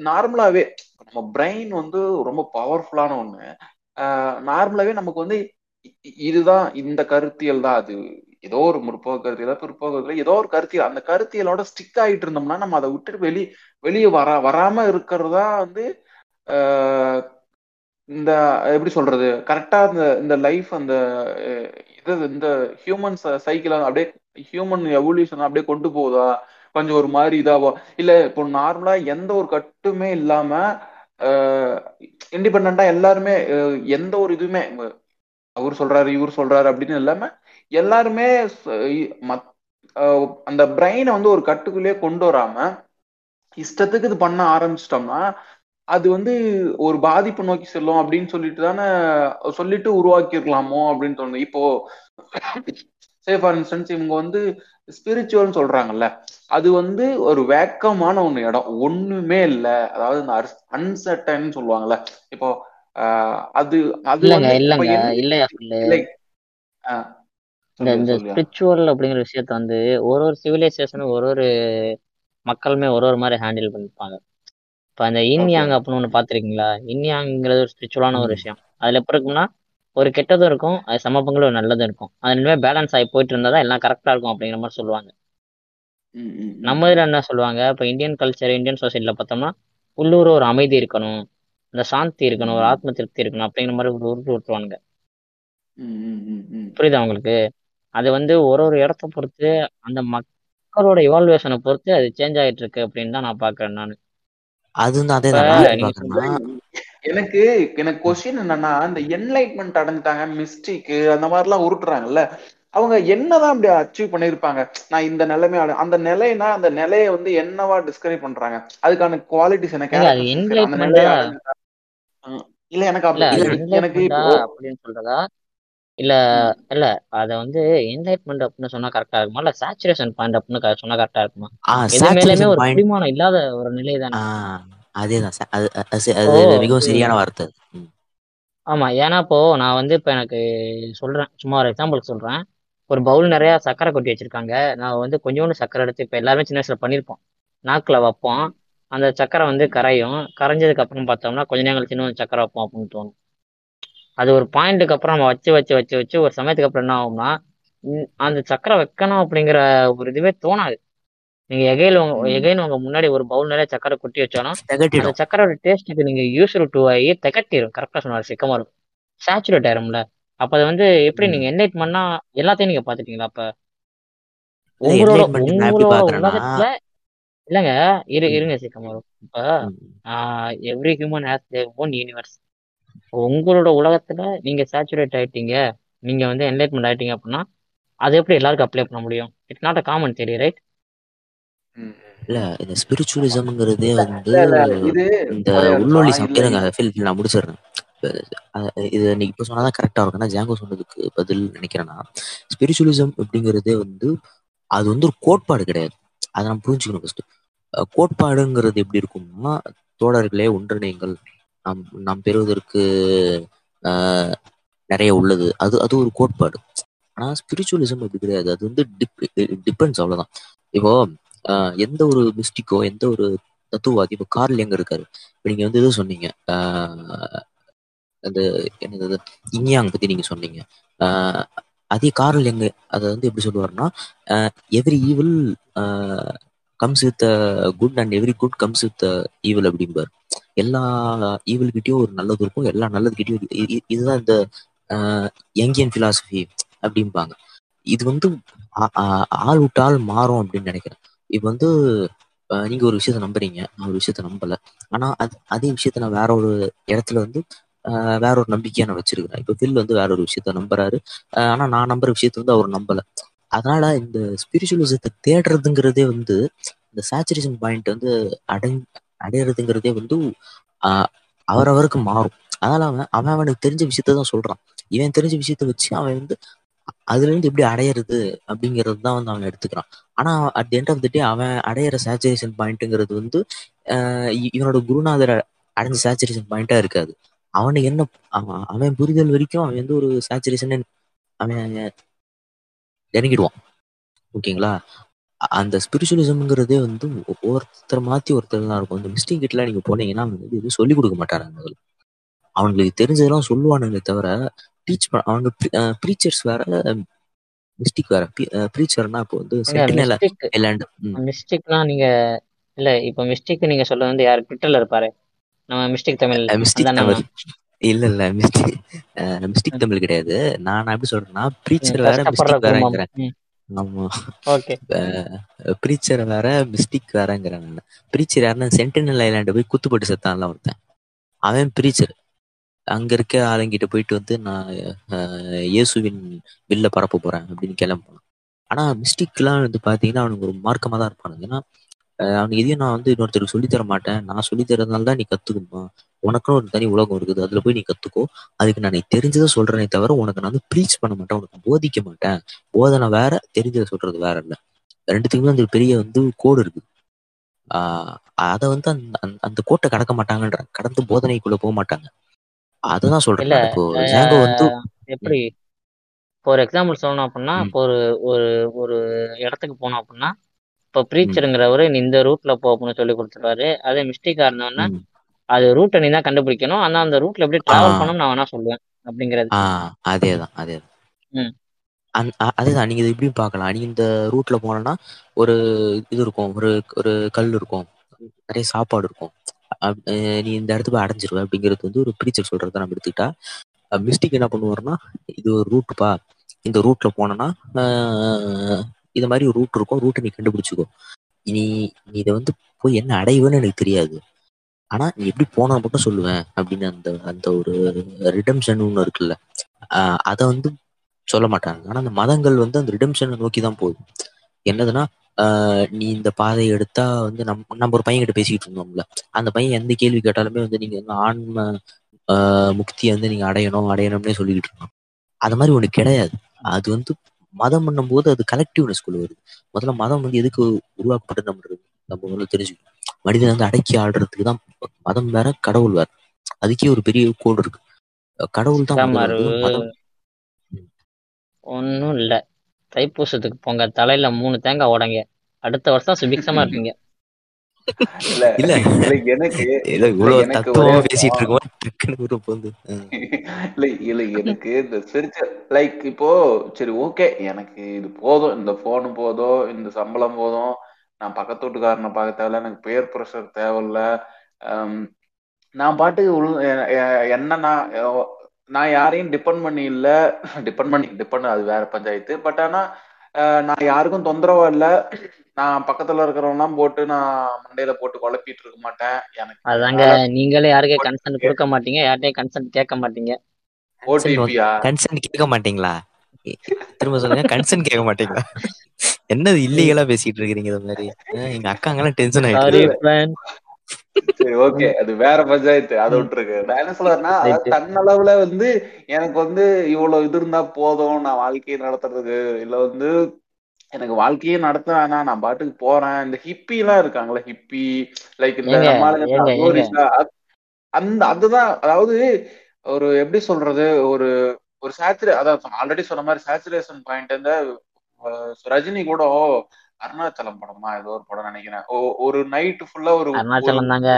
நார்மலாவே நம்ம பிரெயின் வந்து ரொம்ப பவர்ஃபுல்லான ஒண்ணு. நார்மலாவே நமக்கு வந்து இதுதான் இந்த கருத்தியல் தான் அது. ஏதோ ஒரு முற்போக்கு கருத்தியல் பிற்போக்கு ஏதோ ஒரு கருத்தியல். அந்த கருத்தியலோட ஸ்டிக் ஆயிட்டு இருந்தோம்னா நம்ம அதை விட்டுட்டு வெளி வெளியே வர வராம இருக்கிறதா வந்து ஆஹ், இந்த எப்படி சொல்றது கரெக்டா இந்த இந்த லைஃப் அந்த இது இந்த ஹியூமன் சைக்கிள் அப்படியே ஹியூமன் எவல்யூஷன் அப்படியே கொண்டு போகுதா? கொஞ்சம் ஒரு மாதிரி இதாவோ? இல்ல இப்போ நார்மலா எந்த ஒரு கட்டுமே இல்லாம இண்டிபெண்டா எல்லாருமே எந்த ஒரு இதுவுமே அவர் சொல்றாரு இவர் சொல்றாரு அப்படின்னு இல்லாம எல்லாருமே அந்த பிரெயினை வந்து ஒரு கட்டுக்குள்ளேயே கொண்டு வராம இஷ்டத்துக்கு இது பண்ண ஆரம்பிச்சிட்டோம்னா அது வந்து ஒரு பாதிப்பு நோக்கி செல்லும் அப்படின்னு சொல்லிட்டு தானே சொல்லிட்டு உருவாக்கியிருக்கலாமோ அப்படின்னு தோணுது. இப்போ சே ஃபார் இன்ஸ்டன்ஸ் இவங்க வந்து ஸ்பிரிச்சுவல்னு சொல்றாங்கல்ல அது வந்து ஒரு வேக்கமான ஒண்ணு இடம். ஒண்ணுமே இல்ல. அதாவது இந்த அன்சர்டன் சொல்லுவாங்கல்ல. இப்போ அது அது இந்த இந்த ஸ்பிரிச்சுவல் அப்படிங்கிற விஷயத்த வந்து ஒரு ஒரு சிவிலைசேஷனும் ஒரு ஒரு மக்களுமே ஒரு ஒரு மாதிரி ஹேண்டில் பண்ணிப்பாங்க. இப்போ அந்த இன் ஓகே யாங் அப்படின்னு ஒன்று பார்த்துருக்கீங்களா? இன் யாங்கிறது ஒரு ஸ்பிரிச்சுவலான ஒரு. விஷயம். அதில் எப்படி இருக்கும்னா ஒரு கெட்டதும் இருக்கும் அது சம பங்குல ஒரு நல்லதும் இருக்கும். அது ரெண்டுமே பேலன்ஸ் ஆகி போயிட்டு இருந்தால் தான் எல்லாம் கரெக்டாக இருக்கும் அப்படிங்கிற மாதிரி சொல்லுவாங்க. நம்ம இதில் என்ன சொல்லுவாங்க? இப்போ இந்தியன் கல்ச்சர் இந்தியன் சொசைட்டியில் பார்த்தோம்னா உள்ளூர் ஒரு அமைதி இருக்கணும் இந்த சாந்தி இருக்கணும் ஒரு ஆத்ம திருப்தி இருக்கணும் அப்படிங்கிற மாதிரி ஒரு உருட்டு விட்டுருவானுங்க ம் ம் ம் ம். புரியுதா உங்களுக்கு? அது வந்து ஒரு ஒரு இடத்த பொறுத்து அந்த மக்களோட இவால்வேஷனை பொறுத்து அது சேஞ்ச் ஆயிட்டு இருக்கு அப்படின்னு தான் நான் பார்க்கறேன் நான். அது வந்து அதே எனக்கு எனக்கு கொஸ்டின் என்னன்னா இந்த என்லைட்மெண்ட் அடைஞ்சிட்டாங்க மிஸ்டேக் அந்த மாதிரிலாம் உருட்டுறாங்கல்ல அவங்க என்னதான் அப்படி அச்சீவ் பண்ணிருப்பாங்க நான் இந்த நிலைமை அடை- அந்த நிலைனா அந்த நிலையை வந்து என்னவா டிஸ்கிரைப் பண்றாங்க? அதுக்கான குவாலிட்டிஸ் எனக்கு இல்ல எனக்கு எனக்கு அப்படின்னு சொல்றதா? இல்ல இல்ல அத வந்து என்லைட்மெண்ட் அப்படின்னு சொன்னா கரெக்டா இருக்குமா? இல்ல சேச்சுரேஷன் பாயிண்ட் அப்படின்னு சொன்னா கரெக்டா இருக்குமா? எது மேலயுமே ஒரு பிடிமானம் இல்லாத ஒரு நிலை தானே. அதே தான் அது அது ச- இப்போ அது மிகவும் இது சரியான வார்த்தை. ஆமா ஏன்னா இப்போ நான் வந்து இப்ப எனக்கு சொல்றேன் சும்மா ஒரு எக்ஸாம்பிளுக்கு சொல்றேன். ஒரு பவுல் நிறைய சக்கரை கொட்டி வச்சிருக்காங்க. நான் வந்து கொஞ்சோண்டு சக்கரை எடுத்து இப்ப எல்லாருமே சின்ன வயசுல பண்ணிருப்போம். நாக்குல வைப்போம். அந்த சக்கரை வந்து கரையும். கரைஞ்சதுக்கு அப்புறம் பார்த்தோம்னா கொஞ்ச நேரம் இன்னும் சக்கரை வைப்போம் அப்படின்னு தோணும். அது ஒரு பாயிண்ட்டுக்கு அப்புறம் நம்ம வச்சு வச்சு வச்சு வச்சு ஒரு சமயத்துக்கு அப்புறம் என்ன ஆகும்னா அந்த சக்கரை வைக்கணும் அப்படிங்கிற ஒரு இதுவே தோணாது. நீங்க எகையில் உங்க எகைன் உங்க முன்னாடி ஒரு பவுல் நிறைய சக்கரை கொட்டி வச்சாலும் அந்த சக்கரோட டேஸ்ட்டுக்கு நீங்க யூஸ்வல் டூ ஆகி திகட்டிடும் கரெக்டா சொன்னார் சிக்கமாரும் சேச்சுரேட் ஆயிரும்ல. அப்ப அது வந்து எப்படி. நீங்க என்லைட் பண்ணா எல்லாத்தையும் நீங்க பாத்துட்டீங்களா அப்ப? உங்களோட உங்களோட உலகத்துல இல்லங்க இரு இருங்க சிக்கமாரும் இப்ப ம், every human has their own universe உங்களோட உலகத்துல நீங்க சேச்சுரேட் ஆயிட்டீங்க நீங்க வந்து என்லைட்மெண்ட் ஆயிட்டீங்க அப்படின்னா அது எப்படி எல்லாருக்கும் அப்ளை பண்ண முடியும்? It's not a common theory right. இல்ல இந்த ஸ்பிரிச்சுவலிசம்ங்கிறதே வந்து இந்த ஒரே உள்ளொளி நிமிஷம் சம் இல்ல. இருங்க ஃபீல் ஃபீல் நான் முடிச்சிடுறேன். இது நீ இப்போ சொன்னாதான் கரெக்டா இருக்கும். ஜாங்கோ சொன்னதுக்கு பதில் நினைக்கிறேன்னா ஸ்பிரிச்சுவலிசம் அப்படிங்கிறதே வந்து அது வந்து ஒரு கோட்பாடு கிடையாது. அதை நம்ம புரிஞ்சுக்கணும் ஃபர்ஸ்ட் கோட்பாடுங்கிறது எப்படி இருக்கும்னா தோழர்களே ஒன்றிணைங்கள் நாம் நாம் பெறுவதற்கு நிறைய உள்ளது. அது அது ஒரு கோட்பாடு. ஆனா ஸ்பிரிச்சுவலிசம் அப்படி கிடையாது. அது வந்து டிபெண்ட்ஸ் அவ்வளவுதான். இப்போ எந்த ஒரு மிஸ்டிக்கோ எந்த ஒரு தத்துவவாதி இப்போ கார்ல் எங்க இருக்காரு. இப்போ நீங்க வந்து இது சொன்னீங்க அந்த என்னது இன்யாங் பத்தி நீங்க சொன்னீங்க. அதே கார்ல் எங்க அதை வந்து எப்படி சொல்லுவாருன்னா every evil comes with good and every good comes with evil அப்படிம்பார். எல்லா ஈவில்கிட்டயும் ஒரு நல்லது இருக்கும் எல்லா நல்லதுகிட்டயும் இதுதான் இந்த யங்கியன் பிலாசபி அப்படிம்பாங்க. இது வந்து ஆ- ஆ- ஆள் விட்டு ஆள் மாறும் அப்படின்னு நினைக்கிறேன். இப்போ வந்து நீங்க ஒரு விஷயத்த நம்புறீங்க. நான் ஒரு விஷயத்த நம்பல. ஆனா அது அதே விஷயத்த நான் வேற ஒரு இடத்துல வந்து வேற ஒரு நம்பிக்கையை நான் வச்சிருக்கிறேன். இப்போ வில் வந்து வேற ஒரு விஷயத்த நம்புறாரு. ஆனா நான் நம்புற விஷயத்த வந்து அவர் நம்பல. அதனால இந்த ஸ்பிரிச்சுவலிசத்தை தேடுறதுங்கிறதே வந்து இந்த சேச்சுரேஷன் பாயிண்ட் வந்து அடை அடையிறதுங்கிறதே வந்து அவரவருக்கு மாறும். அதனால அவன் அவன் அவனுக்கு தெரிஞ்ச விஷயத்த தான் சொல்றான். இவன் தெரிஞ்ச விஷயத்த வச்சு அவன் வந்து அதுல இருந்து எப்படி அடையிறது அப்படிங்கிறது தான் வந்து அவன் எடுத்துக்கிறான். ஆனா at end of the day அவன் அடையிற சேச்சுரேஷன் பாயிண்ட்ங்கிறது வந்து ஆஹ் இவனோட குருநாதர் அடைஞ்ச சேச்சுரேஷன் பாயிண்டா இருக்காது. அவனுக்கு என்ன அவன் புரிதல் வரைக்கும் அவன் வந்து ஒரு சேச்சுரேஷன் அவன் இறங்கிடுவான். ஓகேங்களா? அந்த ஸ்பிரிச்சுவலிசம்ங்கிறதே வந்து ஒருத்தர் மாத்தி ஒருத்தர் தான் இருக்கும். அந்த மிஸ்டேக் கிட்டலாம் நீங்க போனீங்கன்னா அவங்க வந்து எதுவும் சொல்லிக் கொடுக்க மாட்டாங்க அவங்களுக்கு தெரிஞ்சதெல்லாம் சொல்லுவானுங்களே தவிர டீச் பண்ண அவங்க ப்ரீச்சர்ஸ் வேற மிஸ்டிக் வேற. ப்ரீச்சர்னா இப்போ வந்து மிஸ்டேக் ஐலாண்ட் மிஸ்டேக்னா நீங்க இல்ல இப்போ மிஸ்டேக் நீங்க சொல்ல வந்து யார்? ட்விட்டர்ல இருப்பாரு. நம்ம மிஸ்டேக் தமிழ். மிஸ்டிக் தமிழ். இல்ல இல்ல மிஸ்டிக் மிஸ்டிக் தமிழ் கிடையாது. நான் எப்படி சொல்றேன்னா ப்ரீச்சர் வேற மிஸ்டிக் வேறங்கிறேன். ஆமா. ஓகே. ப்ரீச்சர் வேற மிஸ்டிக் வேறங்கிறேன் நான். ப்ரீச்சர் யாருன்னா சென்டினல் ஐலாண்டு போய் குத்துப்பட்டு செத்தான்ல ஒருத்தன். அவன் ப்ரீச்சர் அங்க இருக்க ஆளுங்கிட்ட போயிட்டு வந்து நான் இயேசுவின் வில்ல பரப்ப போறேன் அப்படின்னு கிளம்புவான். ஆனா மிஸ்டிக்லாம் வந்து பாத்தீங்கன்னா அவனுக்கு ஒரு மார்க்கமா தான் இருப்பானுங்க ஏன்னா அவனுக்கு எதையும் நான் வந்து இன்னொருத்தருக்கு சொல்லித் தர மாட்டேன். நான் சொல்லித் தரதுனால தான் நீ கத்துக்கணும்? உனக்குன்னு ஒரு தனி உலகம் இருக்குது. அதுல போய் நீ கத்துக்கோ. அதுக்கு நான் நீ தெரிஞ்சதை சொல்றேனே தவிர உனக்கு நான் வந்து ப்ரீச் பண்ண மாட்டேன். உனக்கு போதிக்க மாட்டேன். போதனை வேற தெரிஞ்சதை சொல்றது வேற இல்ல. ரெண்டுத்துக்குமே அந்த பெரிய வந்து கோடு இருக்கு. ஆஹ் அதை வந்து அந்த அந்த- அந்த கோட்டை கடக்க மாட்டாங்கன்ற கடந்து போதனைக்குள்ள போக மாட்டாங்க. அததான் சொல்றேன். இல்ல இப்போ ஜாங்கோ வந்து எப்படி? ஃபார் எக்ஸாம்பிள் சொல்லணும் அப்படின்னா. இப்போ ஒரு ஒரு ஒரு இடத்துக்கு போனோம் அப்படின்னா இப்போ ப்ரீச்சருங்கிறவரு நீ இந்த ரூட்ல போ அப்படின்னு சொல்லி கொடுத்துருவாரு. அதே மிஸ்டேக்கா இருந்தோன்னா. அது ரூட்டை நீ தான் கண்டுபிடிக்கணும். ஆனா அந்த ரூட்ல எப்படி டிராவல் பண்ணணும் நான் வேணா சொல்லுவேன் அப்படிங்கிறது. அதேதான் அதேதான். அதுதான் நீங்க இது இப்படியும் பார்க்கலாம். நீ இந்த ரூட்ல போனோம்னா ஒரு இது இருக்கும் ஒரு ஒரு கல் இருக்கும். நிறைய சாப்பாடு இருக்கும். நீ இந்த இடத்துக்கு போய் அடைஞ்சிருவ அப்படிங்கிறது வந்து ஒரு ப்ரீச்சர் சொல்றதை நம்ம எடுத்துக்கிட்டா மிஸ்டேக் என்ன பண்ணுவாருன்னா இது ஒரு ரூட்டுப்பா இந்த ரூட்ல போனோம்னா இது மாதிரி ஒரு ரூட் இருக்கும் ரூட்டை நீ கண்டுபிடிச்சிக்கோ. நீ நீ இதை வந்து போய் என்ன அடைவேன்னு எனக்கு தெரியாது. ஆனா நீ எப்படி போனா மட்டும் சொல்லுவேன் அப்படின்னு அந்த அந்த ஒரு ரிடம்ஷன் ஒன்று இருக்குல்ல அதை வந்து சொல்ல மாட்டாங்க. ஆனா அந்த மதங்கள் வந்து அந்த ரிடம்ஷனை நோக்கி தான் போகுது. என்னதுன்னா நீ இந்த பாதையை எடுத்தா வந்து நம்ம நம்ம ஒரு பையன் கிட்ட பேசிக்கிட்டு இருந்தோம்ல. அந்த பையன் எந்த கேள்வி கேட்டாலுமே வந்து நீங்க வந்து ஆன்ம முக்தியை வந்து நீங்க அடையணும் அடையணும்னே சொல்லிக்கிட்டு இருக்கான் அது மாதிரி ஒண்ணு கிடையாது. அது வந்து மதம் பண்ணும்போது அது கலெக்டிவ்னஸ் குள்ள வருது. முதல்ல மதம் வந்து எதுக்கு உருவாக்கப்பட்டது நம்ம நம்ம முதல்ல தெரிஞ்சுக்கணும். மனிதன் வந்து அடக்கி ஆடுறதுக்கு தான் மதம் வேற கடவுள் வேற. அதுக்கே ஒரு பெரிய கோடு இருக்கு. கடவுள் தான் ஒன்றும் இல்லை. தைப்பூசத்துக்கு போங்க. தலையில மூணு தேங்காய் உடைங்க. அடுத்த வருஷம் சுபிக்ஷமா இருப்பீங்க. இல்ல இல்ல. இல்ல எனக்கு இல்ல இவ்வளவு தத்துவமா பேசிட்டு இருக்கோம். இல்ல இல்ல எனக்கு இந்த சிரிச்ச லைக் இப்போ சரி ஓகே எனக்கு இது போதும். இந்த போன் போதும். இந்த சம்பளம் போதும். நான் பக்கத்து வீட்டுக்காரனை பார்க்க தேவையில்ல. எனக்கு பேர் ப்ரெஷர் தேவையில்ல. நான் பாட்டுக்கு என்ன நான் நான் யாரையும் டிபெண்ட் பண்ணி இல்ல. டிபெண்ட் பண்ணி டிபெண்ட் அது வேற பஞ்சாயத்து. பட் ஆனா அஹ் நான் யாருக்கும் தொந்தரவா இல்ல. நான் பக்கத்துல இருக்கிறவங்கலாம் போட்டு நான் மண்டையில போட்டு குழப்பிட்டு இருக்க மாட்டேன். எனக்கு அதாங்க நீங்களே யாருக்கே கன்சென்ட் கொடுக்க மாட்டீங்க. யார்ட்டையும் கன்சென்ட் கேட்க மாட்டீங்க. ஓடிபியா? கன்சென்ட் கேட்க மாட்டீங்களா? திரும்ப சொல்லுங்க கன்சென்ட் கேட்க மாட்டீங்களா? என்னது [LAUGHS] இல்லீகலா பேசிட்டு இருக்கிறீங்க இது மாதிரி? எங்க அக்காங்கெல்லாம் டென்ஷன் சாரி ஆயிட்டு ஃப்ரெண்ட் சரி ஓகே அது வேற பஞ்சாயத்து. அதை விட்டுருக்கு Right. தன்னளவுல வந்து எனக்கு வந்து இவ்வளவு இது இருந்தா போதும். நான் வாழ்க்கையை நடத்துறதுக்கு. இல்ல வந்து எனக்கு வாழ்க்கையே நடத்த வேணாம். நான் பாட்டுக்கு போறேன். இந்த ஹிப்பி எல்லாம் இருக்காங்களா ஹிப்பி லைக் இந்த அந்த அதுதான். அதாவது ஒரு எப்படி சொல்றது? ஒரு ஒரு சேச்சுரே அதான் ஆல்ரெடி சொன்ன மாதிரி சேச்சுரேஷன் பாயிண்ட் இந்த ரஜினி கூட அருணாச்சலம் படமா ஏதோ ஒரு படம் நினைக்கிறேன். ஒரு நைட் ஃபுல்லா ஒரு அருணாச்சலம் தாங்க.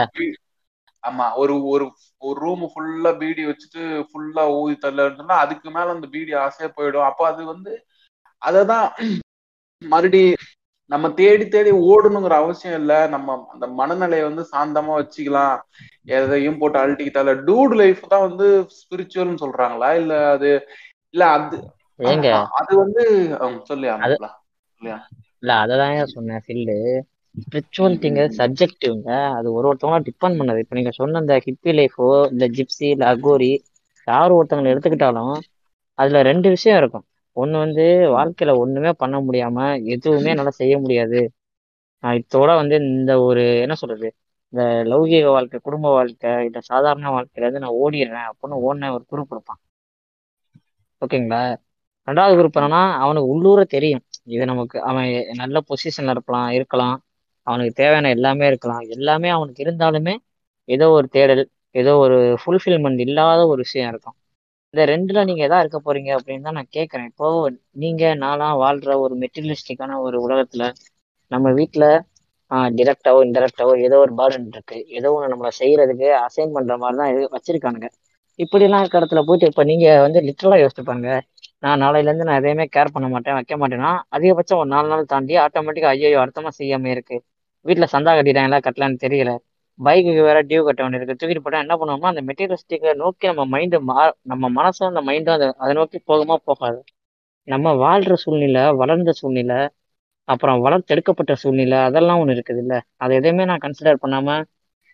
ஆமா ஒரு ஒரு ஒரு ரூம் ஃபுல்லா பீடி வச்சுட்டு ஃபுல்லா ஊதி தள்ளன்னு அதுக்கு மேல அந்த பீடி ஆசையா போயிடும். அப்ப அது வந்து அததான் மறுபடி நம்ம தேடி தேடி ஓடணுங்கிற அவசியம் இல்ல. நம்ம அந்த மனநிலையை வந்து சாந்தமா வச்சுக்கலாம். எதையும் போட்டு அழட்டிக்கிட்டால. டூட் லைஃப் தான் வந்து ஸ்பிரிச்சுவல்னு சொல்றாங்களா? இல்ல அது இல்ல அது அது வந்து சொல்லியா அது- இல்ல அததான் சொன்னேன் ஃபீல்டு ஸ்பிரிச்சுவலிட்டிங்க சப்ஜெக்டிவ்ங்க அது ஒரு ஒருத்தவங்களா டிபெண்ட் பண்ணது. இப்போ நீங்க சொன்ன இந்த ஹிப்பி லைஃபோ இந்த ஜிப்சி இல்ல அகோரி யார் ஒருத்தவங்களை எடுத்துக்கிட்டாலும் அதுல ரெண்டு விஷயம் இருக்கும். ஒன்னு வந்து வாழ்க்கையில ஒண்ணுமே பண்ண முடியாம எதுவுமே என்னால செய்ய முடியாது. நான் இதோட வந்து இந்த ஒரு என்ன சொல்றது? இந்த லௌகீக வாழ்க்கை குடும்ப வாழ்க்கை இல்ல சாதாரண வாழ்க்கையில இருந்து நான் ஓடிடுறேன் அப்படின்னு ஓடின ஒரு குரூப் கொடுப்பான். ஓகேங்களா? ரெண்டாவது குரூப் என்னன்னா அவனுக்கு உள்ளூர தெரியும். இது நமக்கு அவன் நல்ல பொசிஷன்ல இருக்கலாம் இருக்கலாம். அவனுக்கு தேவையான எல்லாமே இருக்கலாம். எல்லாமே அவனுக்கு இருந்தாலுமே ஏதோ ஒரு தேடல் ஏதோ ஒரு ஃபுல்ஃபில்மெண்ட் இல்லாத ஒரு விஷயம் இருக்கும். இந்த ரெண்டுல நீங்க எதா இருக்க போறீங்க அப்படின்னு தான் நான் கேட்கறேன் இப்போ நீங்க நான்லாம் வாழ்ற ஒரு மெட்டீரியலிஸ்டிக்கான ஒரு உலகத்துல நம்ம வீட்டுல டிரெக்டாவோ இன்டெரக்டாவோ ஏதோ ஒரு பேர்டன் இருக்கு. ஏதோ ஒன்று நம்மளை செய்யறதுக்கு அசைன் பண்ற மாதிரி தான் வச்சிருக்கானுங்க. இப்படிலாம் இருக்க இடத்துல போயிட்டு இப்போ நீங்க வந்து லிட்டரலா யோசிச்சு பாருங்க. நான் நாளையிலேருந்து நான் எதையுமே கேர் பண்ண மாட்டேன் வைக்க மாட்டேன்னா அதிகபட்சம் ஒரு நாலு நாள் தாண்டி ஆட்டோமேட்டிக்காக ஐயோ அர்த்தமாக செய்யாம இருக்கு. வீட்டில் சந்தா கட்டிட்டாங்களா கட்டலான்னு தெரியல. பைக்குக்கு வேற டியூ கட்ட வேண்டியிருக்கு. தூக்கிட்டு போட்டால் என்ன பண்ணுவோம்னா அந்த மெட்டீரியலிஸ்டிக்கை நோக்கி நம்ம மைண்டு மா நம்ம மனசும் அந்த மைண்டும் அதை அதை நோக்கி போகுமா போகாது. நம்ம வாழ்கிற சூழ்நிலை வளர்ந்த சூழ்நிலை அப்புறம் வளர்த்தெடுக்கப்பட்ட சூழ்நிலை அதெல்லாம் ஒன்று இருக்குது இல்லை. அதை எதையுமே நான் கன்சிடர் பண்ணாமல்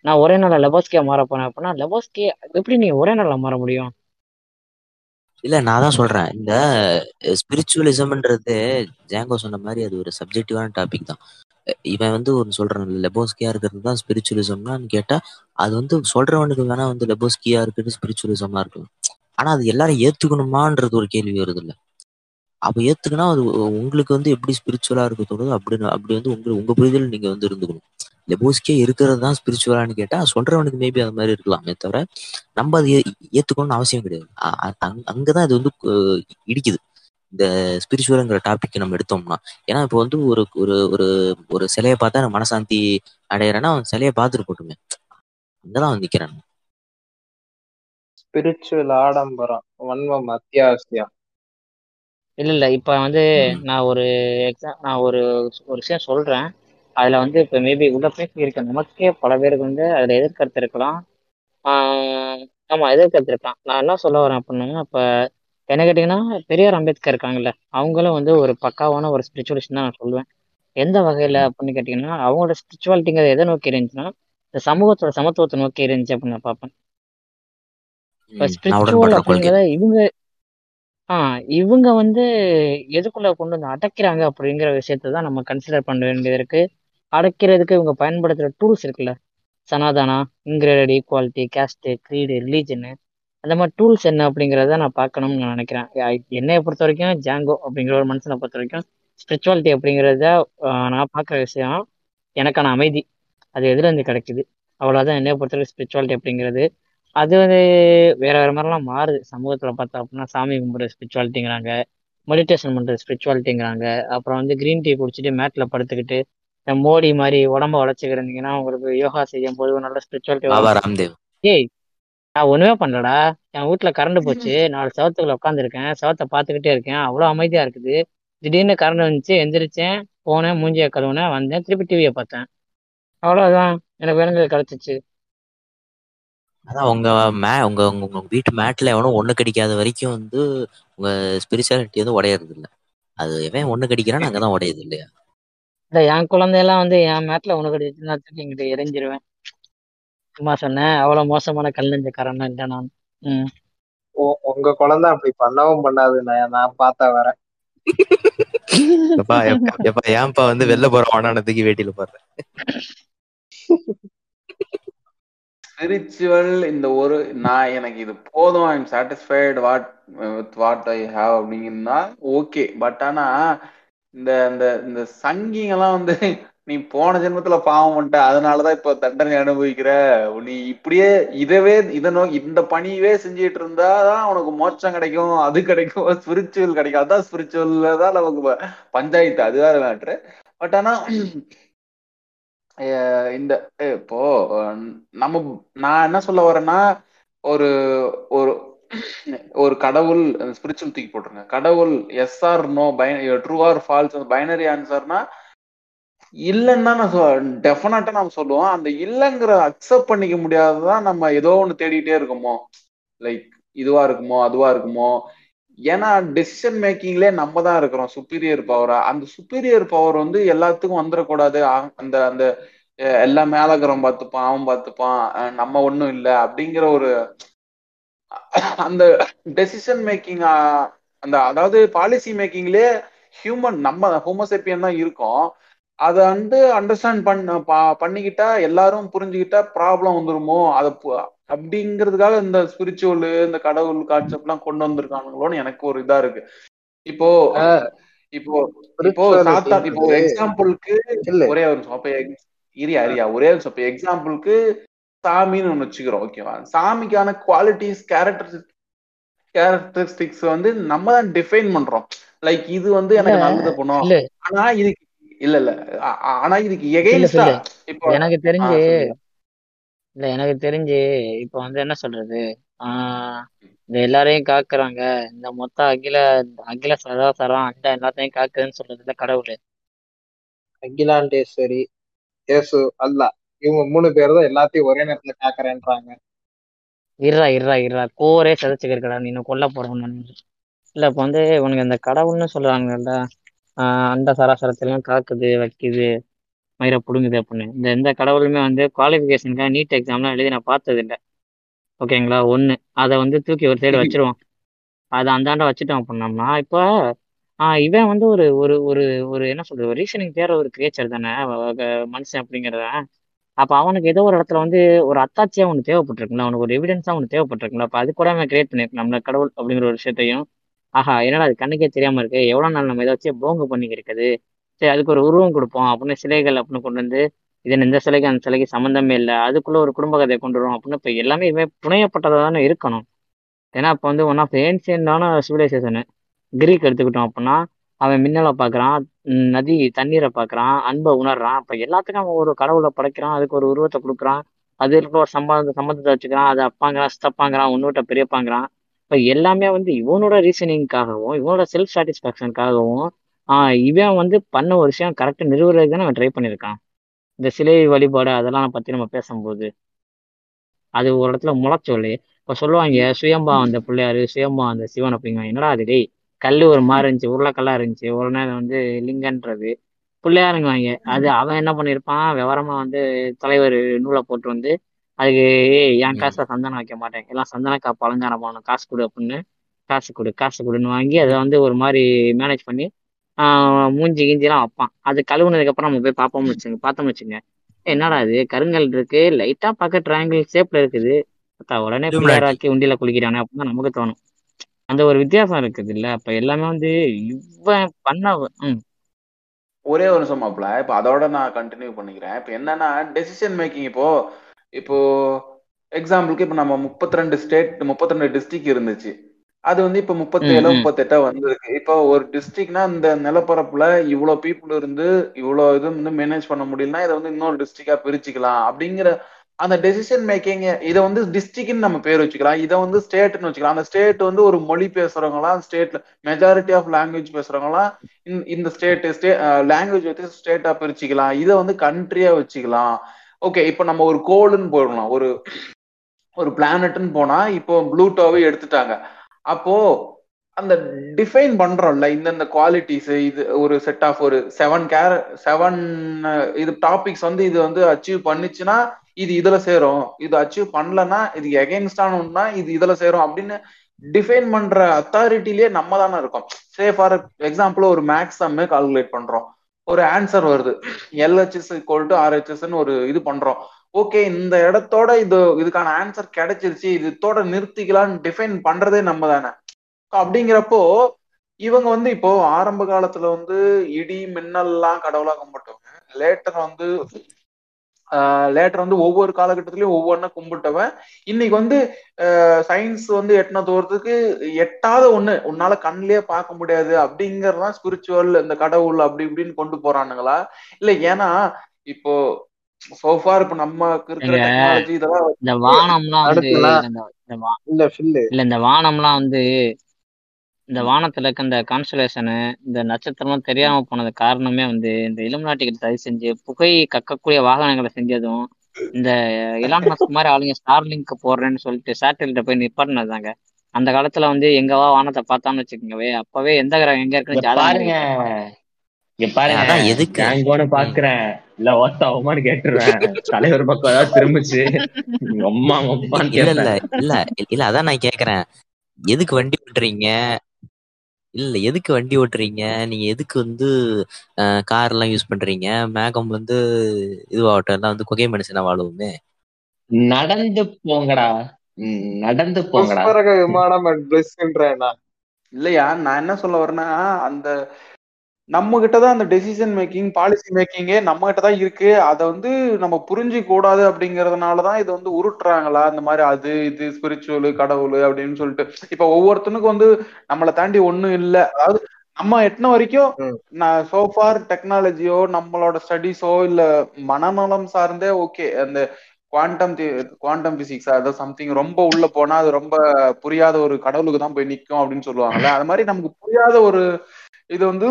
நான் ஒரே நாளில் லெபாஸ்கியா மாற போனேன் அப்படின்னா லெபாஸ்கி எப்படி நீ ஒரே நாளில் மாற முடியும்? இல்ல நான் தான் சொல்றேன். இந்த ஸ்பிரிச்சுவலிசம்ன்றது ஜாங்கோ சொன்ன மாதிரி அது ஒரு சப்ஜெக்டிவான டாபிக் தான். இவன் வந்து ஒரு சொல்றான் லெபோஸ்கியா இருக்கிறது தான் ஸ்பிரிச்சுவலிசம்னு கேட்டா அது வந்து சொல்றவனுக்கு வேணா வந்து லெபோஸ்கியா இருக்கிறது ஸ்பிரிச்சுவலிசமா இருக்கலாம். ஆனா அது எல்லாரும் ஏத்துக்கணுமான்றது ஒரு கேள்வி வருது இல்ல. அப்ப ஏத்துக்கினா அது உ- உங்களுக்கு வந்து எப்படி ஸ்பிரிச்சுவலா இருக்க தோணுதோ அப்படி அப்படி வந்து உங்க உங்க புரிதல் நீங்க வந்து இருந்துக்கணும். லெபோஸ்கியா இருக்கிறது தான் ஸ்பிரிச்சுவலான்னு கேட்டா சொல்றவனுக்கு மேபி அது மாதிரி இருக்கலாமே தவிர நம்ம அதை ஏத்துக்கணும்னு அவசியம் கிடையாது. அங்கதான் இது வந்து இடிக்குது. இந்த ஸ்பிரிச்சுவலுங்கிற டாபிக் நம்ம எடுத்தோம்னா. ஏன்னா இப்போ வந்து ஒரு ஒரு ஒரு ஒரு சிலையை பார்த்தா நான் மனசாந்தி அடையிறேன்னா அவன் சிலையை பார்த்துட்டு போட்டுமே அங்கதான் அவன் நிக்கிறான் ஸ்பிரிச்சுவல் ஆடம்பரம் வன்மம் அத்தியாவசியம். இல்ல இல்ல இப்ப வந்து. நான் ஒரு எக்ஸாம் நான் ஒரு ஒரு விஷயம் சொல்றேன். அதுல வந்து இப்ப மேபி உள்ள பேசி இருக்க. நமக்கே பல பேருக்கு வந்து அதுல எதிர்கருத்து இருக்கலாம். ஆஹ் ஆமா எதிர்கருத்து இருக்கலாம். நான் என்ன சொல்ல வரேன் அப்படின்னா இப்ப என்ன கேட்டீங்கன்னா பெரியார் அம்பேத்கர் இருக்காங்கல்ல அவங்களும் வந்து ஒரு பக்காவான ஒரு ஸ்பிரிச்சுவலிஸ்ட் தான் நான் சொல்லுவேன் எந்த வகையில அப்படின்னு கேட்டீங்கன்னா அவங்களோட ஸ்பிரிச்சுவாலிட்டிங்கிறது எதை நோக்கி இருந்துச்சுன்னா இந்த சமூகத்தோட சமத்துவத்தை நோக்கி இருந்துச்சு அப்படின்னு நான் பார்ப்பேன். இப்ப ஸ்பிரிச்சுவல் அப்படிங்கிறத இவங்க ஆஹ் இவங்க வந்து எதுக்குள்ள கொண்டு வந்து அடைக்கிறாங்க அப்படிங்கிற விஷயத்தை தான் நம்ம கன்சிடர் பண்ண வேண்டியது இருக்கு. அடைக்கிறதுக்கு இவங்க பயன்படுத்துகிற டூல்ஸ் இருக்குல்ல? Sanatana in graded equality caste creed religion அந்த மாதிரி டூல்ஸ் என்ன அப்படிங்கிறத நான் பார்க்கணும்னு நான் நினைக்கிறேன். என்னை பொறுத்த வரைக்கும் ஜாங்கோ அப்படிங்கிற ஒரு மனுஷனை பொறுத்த வரைக்கும் ஸ்பிரிச்சுவாலிட்டி அப்படிங்கிறத நான் பார்க்குற விஷயம் எனக்கான அமைதி. அது எதுலேருந்து கிடைக்குது? அவ்வளோதான் என்னைய பொறுத்த வரைக்கும் ஸ்பிரிச்சுவாலிட்டி அப்படிங்கிறது. அது வந்து வேற வேற மாதிரிலாம் மாறுது. சமூகத்தில் பார்த்தா அப்படின்னா சாமி கும்பிட்ற ஸ்பிரிச்சுவாலிட்டிங்கிறாங்க மெடிடேஷன் பண்ணுறது ஸ்பிரிச்சுவாலிட்டிங்கிறாங்க அப்புறம் வந்து கிரீன் டீ குடிச்சிட்டு மேட்டில் படுத்துக்கிட்டு மோடி மாதிரி உடம்ப வளைச்சுக்கிறீங்கன்னா உங்களுக்கு யோகா செய்யும் போது நல்ல ஸ்பிரிச்சுவாலிட்டி ஏய் நான் ஒண்ணுமே பண்ணலடா. என் வீட்ல கரண்ட் போச்சு. நாலு செவத்துக்குள்ள உட்காந்துருக்கேன் செவத்தை பார்த்துக்கிட்டே இருக்கேன். அவ்வளோ அமைதியா இருக்குது. திடீர்னு கரண்ட் வந்துச்சு. எந்திரிச்சேன். போனேன். மூஞ்சிய கழுவுனேன். வந்தேன். திருப்பி டிவியை பார்த்தேன். அவ்வளவுதான். எனக்கு வேணுங்கிறது கிடைச்சிச்சு. அதான் உங்க மே உங்க உங்க உங்க வீட்டு மேட்ல எவனும் ஒண்ணு கடிக்காத வரைக்கும் வந்து உங்க ஸ்பிரிச்சுவாலிட்டி வந்து உடையறது இல்ல அது எவன் ஒண்ணு கடிக்கிறான்னு அங்கதான் உடையுது இல்லையா? இல்ல என் குழந்தையெல்லாம் வந்து என் மேட்ல உனக்கு அடிச்சுன்னா இங்கிட்ட எரிஞ்சிருவேன் சும்மா சொன்னேன் அவ்வளவு மோசமான கல் நெஞ்சக்காரன் இல்லை நான். ம். உங்க குழந்தை அப்படி பண்ணவும் பண்ணாது நான் நான் பார்த்தா வரேன் எப்பா எப்ப- எப்பா ஏன்பா வந்து வெளில போற வாடானதுக்கு வேட்டியில போடுற? ஸ்பிரிச்சுவல் இந்த ஒரு நான் எனக்கு இது போதும் I am satisfied what with what I have அப்படிங்கன்னா okay but ஆனா இந்த இந்த இந்த சங்கிங்கெல்லாம் வந்து நீ போன ஜென்மத்துல பாவம் பண்ணிட்ட. அதனாலதான் இப்ப தண்டனை அனுபவிக்கிற. நீ இப்படியே இதவே இதை நோக்கி இந்த பணியவே செஞ்சுட்டு இருந்தாதான் உனக்கு மோட்சம் கிடைக்கும் அது கிடைக்கும் ஸ்பிரிச்சுவல் கிடைக்கும். அதான் ஸ்பிரிச்சுவல்ல தான் நமக்கு பஞ்சாயத்து அதுதான் மேட்ரு பட் ஆனா இந்த இப்போ நம்ம நான் என்ன சொல்ல வரேன்னா ஒரு ஒரு ஒரு கடவுள் ஸ்பிரிச்சுவல் தூக்கி போட்டுருங்க. கடவுள் yes or no by true or false binary ஆன்சர்னா இல்லைன்னு தான் நான் டெஃபினட்டா நம்ம சொல்லுவோம். அந்த இல்லைங்கிற அக்செப்ட் பண்ணிக்க முடியாததான் நம்ம ஏதோ ஒன்று தேடிட்டே இருக்கோமோ. லைக் இதுவா இருக்குமோ அதுவா இருக்குமோ. ஏன்னா டெசிஷன் மேக்கிங்லே நம்ம தான் இருக்கிறோம். சுப்பீரியர் பவரா அந்த சுப்பீரியர் பவர் வந்து எல்லாத்துக்கும் வந்துடக்கூடாது அந்த அந்த எல்லா எல்லாம் பார்த்துப்பான் அவன் பார்த்துப்பான். நம்ம ஒன்றும் இல்லை அப்படிங்கிற ஒரு அந்த டெசிஷன் மேக்கிங் அந்த அதாவது பாலிசி மேக்கிங்லயே ஹியூமன் நம்ம ஹோமோசெப்பியன் தான் இருக்கோம். அதை வந்து அண்டர்ஸ்டாண்ட் பண்ண பண்ணிக்கிட்டா எல்லாரும் புரிஞ்சுக்கிட்டா ப்ராப்ளம் வந்துருமோ? அதை அப்படிங்கிறதுக்காக இந்த ஸ்பிரிச்சுவல் இந்த கடவுள் கான்செப்ட் எல்லாம் கொண்டு வந்திருக்கானுங்களோன்னு எனக்கு ஒரு இதா இருக்கு. இப்போ இப்போ இப்போ சாத்தான் இப்போ எக்ஸாம்பிளுக்கு ஒரே ஒரு இரியா இரியா ஒரே ஒரு எக்ஸாம்பிளுக்கு சாமின்னு ஒண்ணு வச்சுக்கிறோம் ஓகேவா சாமிக்கான குவாலிட்டிஸ் கேரக்டர் கேரக்டரிஸ்டிக்ஸ் வந்து நம்ம தான் டிஃபைன் பண்றோம். லைக் இது வந்து எனக்கு நல்லது பண்ணும். ஆனா இதுக்கு இல்ல இல்ல. ஆனா இதுக்கு சொல்லு. இப்போ எனக்கு தெரிஞ்சு. இல்ல எனக்கு தெரிஞ்சு இப்ப வந்து என்ன சொல்றது? ஆஹ் இந்த எல்லாரையும் காக்குறாங்க. இந்த மொத்த அகில அகில சராசரம் அண்ட எல்லாத்தையும் காக்குதுன்னு சொல்றதுல கடவுள். அகிலாண்டேஸ்வரி இயேசு அல்லா இவங்க மூணு பேர் தான் எல்லாத்தையும் ஒரே நேரத்துல காக்குறேன்றாங்க. இருறா இருறா இருறா கோரே சதைச்சுக்கிறா நீ கொல்ல போறவன் இல்ல இப்ப வந்து உனக்கு இந்த கடவுள்னு சொல்றாங்கல்ல ஆஹ் அண்ட சராசரத்திலையும் காக்குது வைக்குது மயிரை புடுங்குது அப்படின்னு. இந்த எந்த கடவுளுமே வந்து குவாலிஃபிகேஷனுக்காக நீட் எக்ஸாம்லாம் எழுதி நான் பார்த்தது இல்லை ஓகேங்களா? ஒன்று அதை வந்து தூக்கி ஒரு சைடு வச்சிருவோம் அதை அந்தாண்ட வச்சுட்டோம் அப்படின்னோம்னா இப்போ இவன் வந்து ஒரு ஒரு ஒரு ஒரு என்ன சொல்றது? ரீசனிங் தேர ஒரு கிரியேச்சர் தானே. மனுஷன் அப்படிங்கிறத அப்ப அவனுக்கு ஏதோ ஒரு இடத்துல வந்து ஒரு அத்தாட்சியா ஒன்று தேவைப்பட்டிருக்குல்ல அவனுக்கு ஒரு எவிடன்ஸா ஒன்று தேவைப்பட்டிருக்குல்ல அப்ப அது கூட அவன் கிரியேட் பண்ணிருக்கலாம். நம்மள கடவுள் அப்படிங்கிற ஒரு விஷயத்தையும் ஆஹா என்னடா அது கண்ணுக்கே தெரியாம இருக்கு எவ்வளவு நாள் நம்ம ஏதாச்சும் போங்கு பண்ணி இருக்குது சரி அதுக்கு ஒரு உருவம் கொடுப்போம் அப்படின்னு சிலைகள் அப்படின்னு கொண்டு வந்து இதன் இந்த சிலைக்கு அந்த சிலைக்கு சம்மந்தமே இல்லை அதுக்குள்ள ஒரு குடும்ப கதையை கொண்டு வரும் அப்படின்னு இப்ப எல்லாமே இதுவே புனையப்பட்டதாக தானே இருக்கணும். ஏன்னா இப்போ வந்து ஒன் ஆஃப் ஏன்சியன்டான சிவிலைசேஷனு கிரீக் எடுத்துக்கிட்டோம் அப்படின்னா அவன் மின்னலை பார்க்குறான் நதி தண்ணீரை பார்க்குறான் அன்பை உணர்றான். அப்போ எல்லாத்துக்கும் அவன் ஒரு கடவுளை படைக்கிறான் அதுக்கு ஒரு உருவத்தை கொடுக்குறான். அது இருக்கிற ஒரு சம்பந்த சம்பந்தத்தை வச்சுக்கிறான் அதை அப்பாங்கிறான் சித்தப்பாங்கிறான் உன்னோட்ட பெரியப்பாங்கிறான். இப்போ எல்லாமே வந்து இவனோட ரீசனிங்காகவும் இவனோட செல்ஃப் சாட்டிஸ்ஃபேக்ஷனுக்காகவும் இவன் வந்து பண்ண ஒரு விஷயம் கரெக்டாக நிறுவுறதுக்கு தான் அவன் ட்ரை பண்ணியிருக்கான். இந்த சிலை வழிபாடு அதெல்லாம் பற்றி நம்ம பேசும்போது. அது ஒரு இடத்துல முளைச்சொல்லு இப்போ சொல்லுவாங்க சுயம்பா அந்த பிள்ளையாரு சுயம்பா அந்த சிவன் அப்படிங்க என்னடா அது டேய்? கல் ஒரு மாதிரி இருந்துச்சு உருளைக்கல்லா இருந்துச்சு. ஒரு நேரம் வந்து லிங்கன்றது. பிள்ளையாருங்குவாங்க. அது அவன் என்ன பண்ணியிருப்பான் விவரமா வந்து தலைவர் நூலை போட்டு வந்து அதுக்கு ஏய் என் காசுல சந்தனம் வைக்க மாட்டேன். எல்லாம் சந்தன காப்பு அலங்காரம் பண்ணணும் காசு கொடு அப்படின்னு காசு கொடு காசு கொடுன்னு வாங்கி அதை வந்து ஒரு மாதிரி மேனேஜ் பண்ணி மூஞ்சி கிஞ்சிலாம் வைப்பான். அது கழுவுனதுக்கு அப்புறம் நம்ம போய் பார்ப்போம்னு வச்சுங்க பார்த்தோம்னு வச்சுங்க. என்னடா இது? கருங்கல் இருக்கு. லைட்டா பார்க்க ட்ரையாங்கிள் ஷேப்ல இருக்குது. உடனே. பிள்ளையாராக்கி உண்டியில குளிக்கிறானே அப்படின்னு நமக்கு தோணும். அந்த ஒரு வித்தியாசம் இருக்குது இல்ல அப்ப எல்லாமே வந்து இவன் பண்ண ம். ஒரே ஒரு நிமிஷம் மாப்பிள. இப்ப அதோட நான் கண்டினியூ பண்ணிக்கிறேன். இப்ப என்னன்னா டெசிஷன் மேக்கிங் இப்போ இப்போ எக்ஸாம்பிளுக்கு இப்ப நம்ம முப்பத்தி ரெண்டு ஸ்டேட் முப்பத்தி ரெண்டு டிஸ்ட்ரிக்ட் இருந்துச்சு. அது வந்து இப்ப முப்பத்தேழு. முப்பத்தெட்டா வந்திருக்கு. இப்போ ஒரு டிஸ்ட்ரிக்ட்னா இந்த நிலப்பரப்புல இவ்வளவு பீப்புள் இருந்து இவ்வளவு இது வந்து மேனேஜ் பண்ண முடியலன்னா இதை வந்து இன்னொரு டிஸ்ட்ரிக்டா பிரிச்சுக்கலாம். அப்படிங்கிற அந்த டெசிஷன் மேக்கிங் இதை வந்து டிஸ்ட்ரிக்ட்னு நம்ம பேர் வச்சுக்கலாம். இதை வந்து ஸ்டேட்னு வச்சுக்கலாம். அந்த ஸ்டேட் வந்து ஒரு மொழி பேசுறவங்களாம் ஸ்டேட்ல மெஜாரிட்டி ஆஃப் லாங்குவேஜ் பேசுறவங்களாம் இந்த- இந்த ஸ்டேட் ஸ்டே லாங்குவேஜ் வச்சு ஸ்டேட்டா பிரிச்சுக்கலாம். இதை வந்து கண்ட்ரியா வச்சுக்கலாம். ஓகே இப்போ நம்ம ஒரு கோளுன்னு போயிடலாம் ஒரு ஒரு பிளானட்னு போனா இப்போ ப்ளூட்டோவே எடுத்துட்டாங்க. அப்போ அந்த டிஃபைன் பண்றோம்ல இந்தந்த குவாலிட்டிஸ் இது ஒரு செட் ஆஃப் ஒரு செவன் கேர் செவன் இது டாபிக்ஸ் வந்து இது வந்து அச்சீவ் பண்ணுச்சுன்னா இது இதுல சேரும் இது அச்சீவ் பண்ணலன்னா இது எகென்ஸ்டானா இது இதுல சேரும் அப்படின்னு டிஃபைன் பண்ற அத்தாரிட்டிலேயே நம்ம தானே இருக்கோம். சே ஃபார் எக்ஸாம்பிள் ஒரு மேக்ஸ் சம்மு கால்குலேட் பண்றோம். ஒரு ஆன்சர் வருது. எல்ஹெச்எஸ் ஈக்குவல் டு ஆர்ஹெச்எஸ்ன்னு ஒரு இது பண்றோம். ஓகே இந்த இடத்தோட இது இதுக்கான ஆன்சர் கிடைச்சிருச்சு. இதோட நிறுத்திக்கலாம்னு டிஃபைன் பண்றதே நம்ம தானே. அப்படிங்கிறப்போ இவங்க வந்து இப்போ ஆரம்ப காலத்துல வந்து இடி மின்னல்லாம் கடவுளா கும்பிட்டவங்க லேட்டர் வந்து லேட்டர் வந்து ஒவ்வொரு காலகட்டத்திலயும் ஒவ்வொன்றும் கும்பிட்டவன். இன்னைக்கு வந்து சயின்ஸ் வந்து எட்டின தூரத்துக்கு எட்டாத ஒண்ணு. உன்னால கண்ணிலேயே பார்க்க முடியாது அப்படிங்கறதுதான் ஸ்பிரிச்சுவல் இந்த கடவுள் அப்படி இப்படின்னு கொண்டு போறானுங்களா? இல்ல ஏன்னா இப்போ சோஃபார் இப்ப நம்ம இருக்கிற டெக்னாலஜி இதெல்லாம் இந்த வானம்லாம் வந்து இல்ல இந்த வானம்லாம் வந்து இந்த வானத்துல இருக்க இந்த கான்ஸ்டலேஷனு இந்த நட்சத்திரம்லாம் தெரியாம போனது காரணமே வந்து இந்த இலுமினாட்டிகள் சதி செஞ்சு புகை கக்கக்கூடிய வாகனங்களை செஞ்சதும் இந்த இலான் மஸ்க் மாதிரி ஆளுங்க ஸ்டார் லிங்க் போடுறேன்னு சொல்லிட்டு சேட்டலைட்ட போய் நிப்பாட்டினதாங்க அந்த காலத்துல வந்து எங்கவா வானத்தை பார்த்தான்னு வச்சுக்கோங்கவே அப்பவே எந்த கிரகம் எங்க இருக்குன்னு பாருங்க. இங்க பாருங்க. எதுக்கு. பாக்குறேன். இல்ல ஓத்த அவமானு கேட்டுருவேன் தலைவர் பக்கம் ஏதாவது திரும்பிச்சு. அம்மா இல்ல இல்ல கேட்பேன். இல்ல இல்ல அதான் நான் கேக்குறேன். எதுக்கு வண்டி ஓட்டுறீங்க? இல்ல எதுக்கு வண்டி ஓட்டுறீங்க? நீங்க எதுக்கு வந்து கார் எல்லாம் யூஸ் பண்றீங்க? மேகம் வந்து இதுவாகட்டும் எல்லாம் வந்து குகை மனுஷனா வாழுவோமே. நடந்து போங்கடா. நடந்து போங்கடா. விமானம் இல்லையா? நான் என்ன சொல்ல வரேன்னா அந்த நம்ம கிட்ட தான் அந்த டெசிஷன் மேக்கிங் பாலிசி மேக்கிங்கே நம்ம கிட்ட தான் இருக்கு. அதை வந்து நம்ம புரிஞ்சு கூடாது அப்படிங்கறதுனால தான் இது வந்து உருட்டுறாங்களா? இந்த மாதிரி அது இது ஸ்பிரிச்சுவல் கடவுள் அப்படின்னு சொல்லிட்டு. இப்ப ஒவ்வொருத்தனுக்கும் வந்து நம்மளை தாண்டி ஒண்ணும் இல்ல. அதாவது நம்ம எட்டின வரைக்கும். நான் சோஃபார் டெக்னாலஜியோ நம்மளோட ஸ்டடிஸோ இல்ல மனநலம் சார்ந்தே ஓகே அந்த குவாண்டம் குவாண்டம் பிசிக்ஸ் அதாவது சம்திங் ரொம்ப உள்ள போனா அது ரொம்ப புரியாத ஒரு கடவுளுக்கு தான் போய் நிக்கும் அப்படின்னு சொல்லுவாங்கல்ல. அது மாதிரி நமக்கு புரியாத ஒரு இது வந்து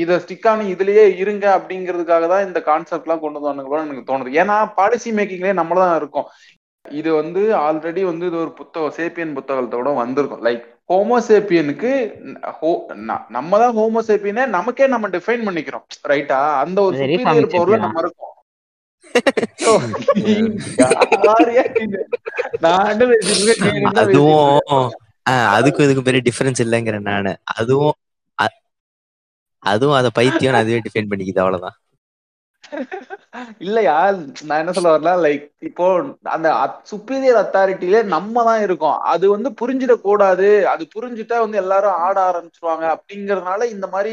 இத ஸ்டிக் ஆனி இதுலயே இருங்க அப்படிங்கிறதுக்காக தான் இந்த கான்செப்ட் எல்லாம் கொண்டு வந்தாங்களோ எனக்கு தோணுது. ஏன்னா பாலிசி மேக்கிங்லயே நம்ம தான் இருக்கோம். இது வந்து ஆல்ரெடி வந்து இது ஒரு புத்தகம் சேப்பியன் புத்தகத்தோட வந்திருக்கும். லைக் ஹோமோசேப்பியனுக்கு நம்ம தான் ஹோமோசேப்பியனே நமக்கே நம்ம டிஃபைன் பண்ணிக்கிறோம். ரைட்டா அந்த ஒரு சுப்பீரியர் பவர்ல. நம்ம இருக்கோம். அதுவும் அதுக்கும் இதுக்கும் பெரிய டிஃபரன்ஸ் இல்லைங்கிறேன் நானு. அதுவும் அதுவும் அத பைத்தியம் அதுவே டிஃபைன் பண்ணிக்குது அவ்வளவுதான். இல்லையா? நான் என்ன சொல்ல வரல லைக் இப்போ அந்த சுப்பீரியர் அத்தாரிட்டிலே நம்ம தான் இருக்கோம். அது வந்து புரிஞ்சிடக் கூடாது அது புரிஞ்சுட்டா வந்து எல்லாரும் ஆட ஆரம்பிச்சிருவாங்க அப்படிங்கறதுனால இந்த மாதிரி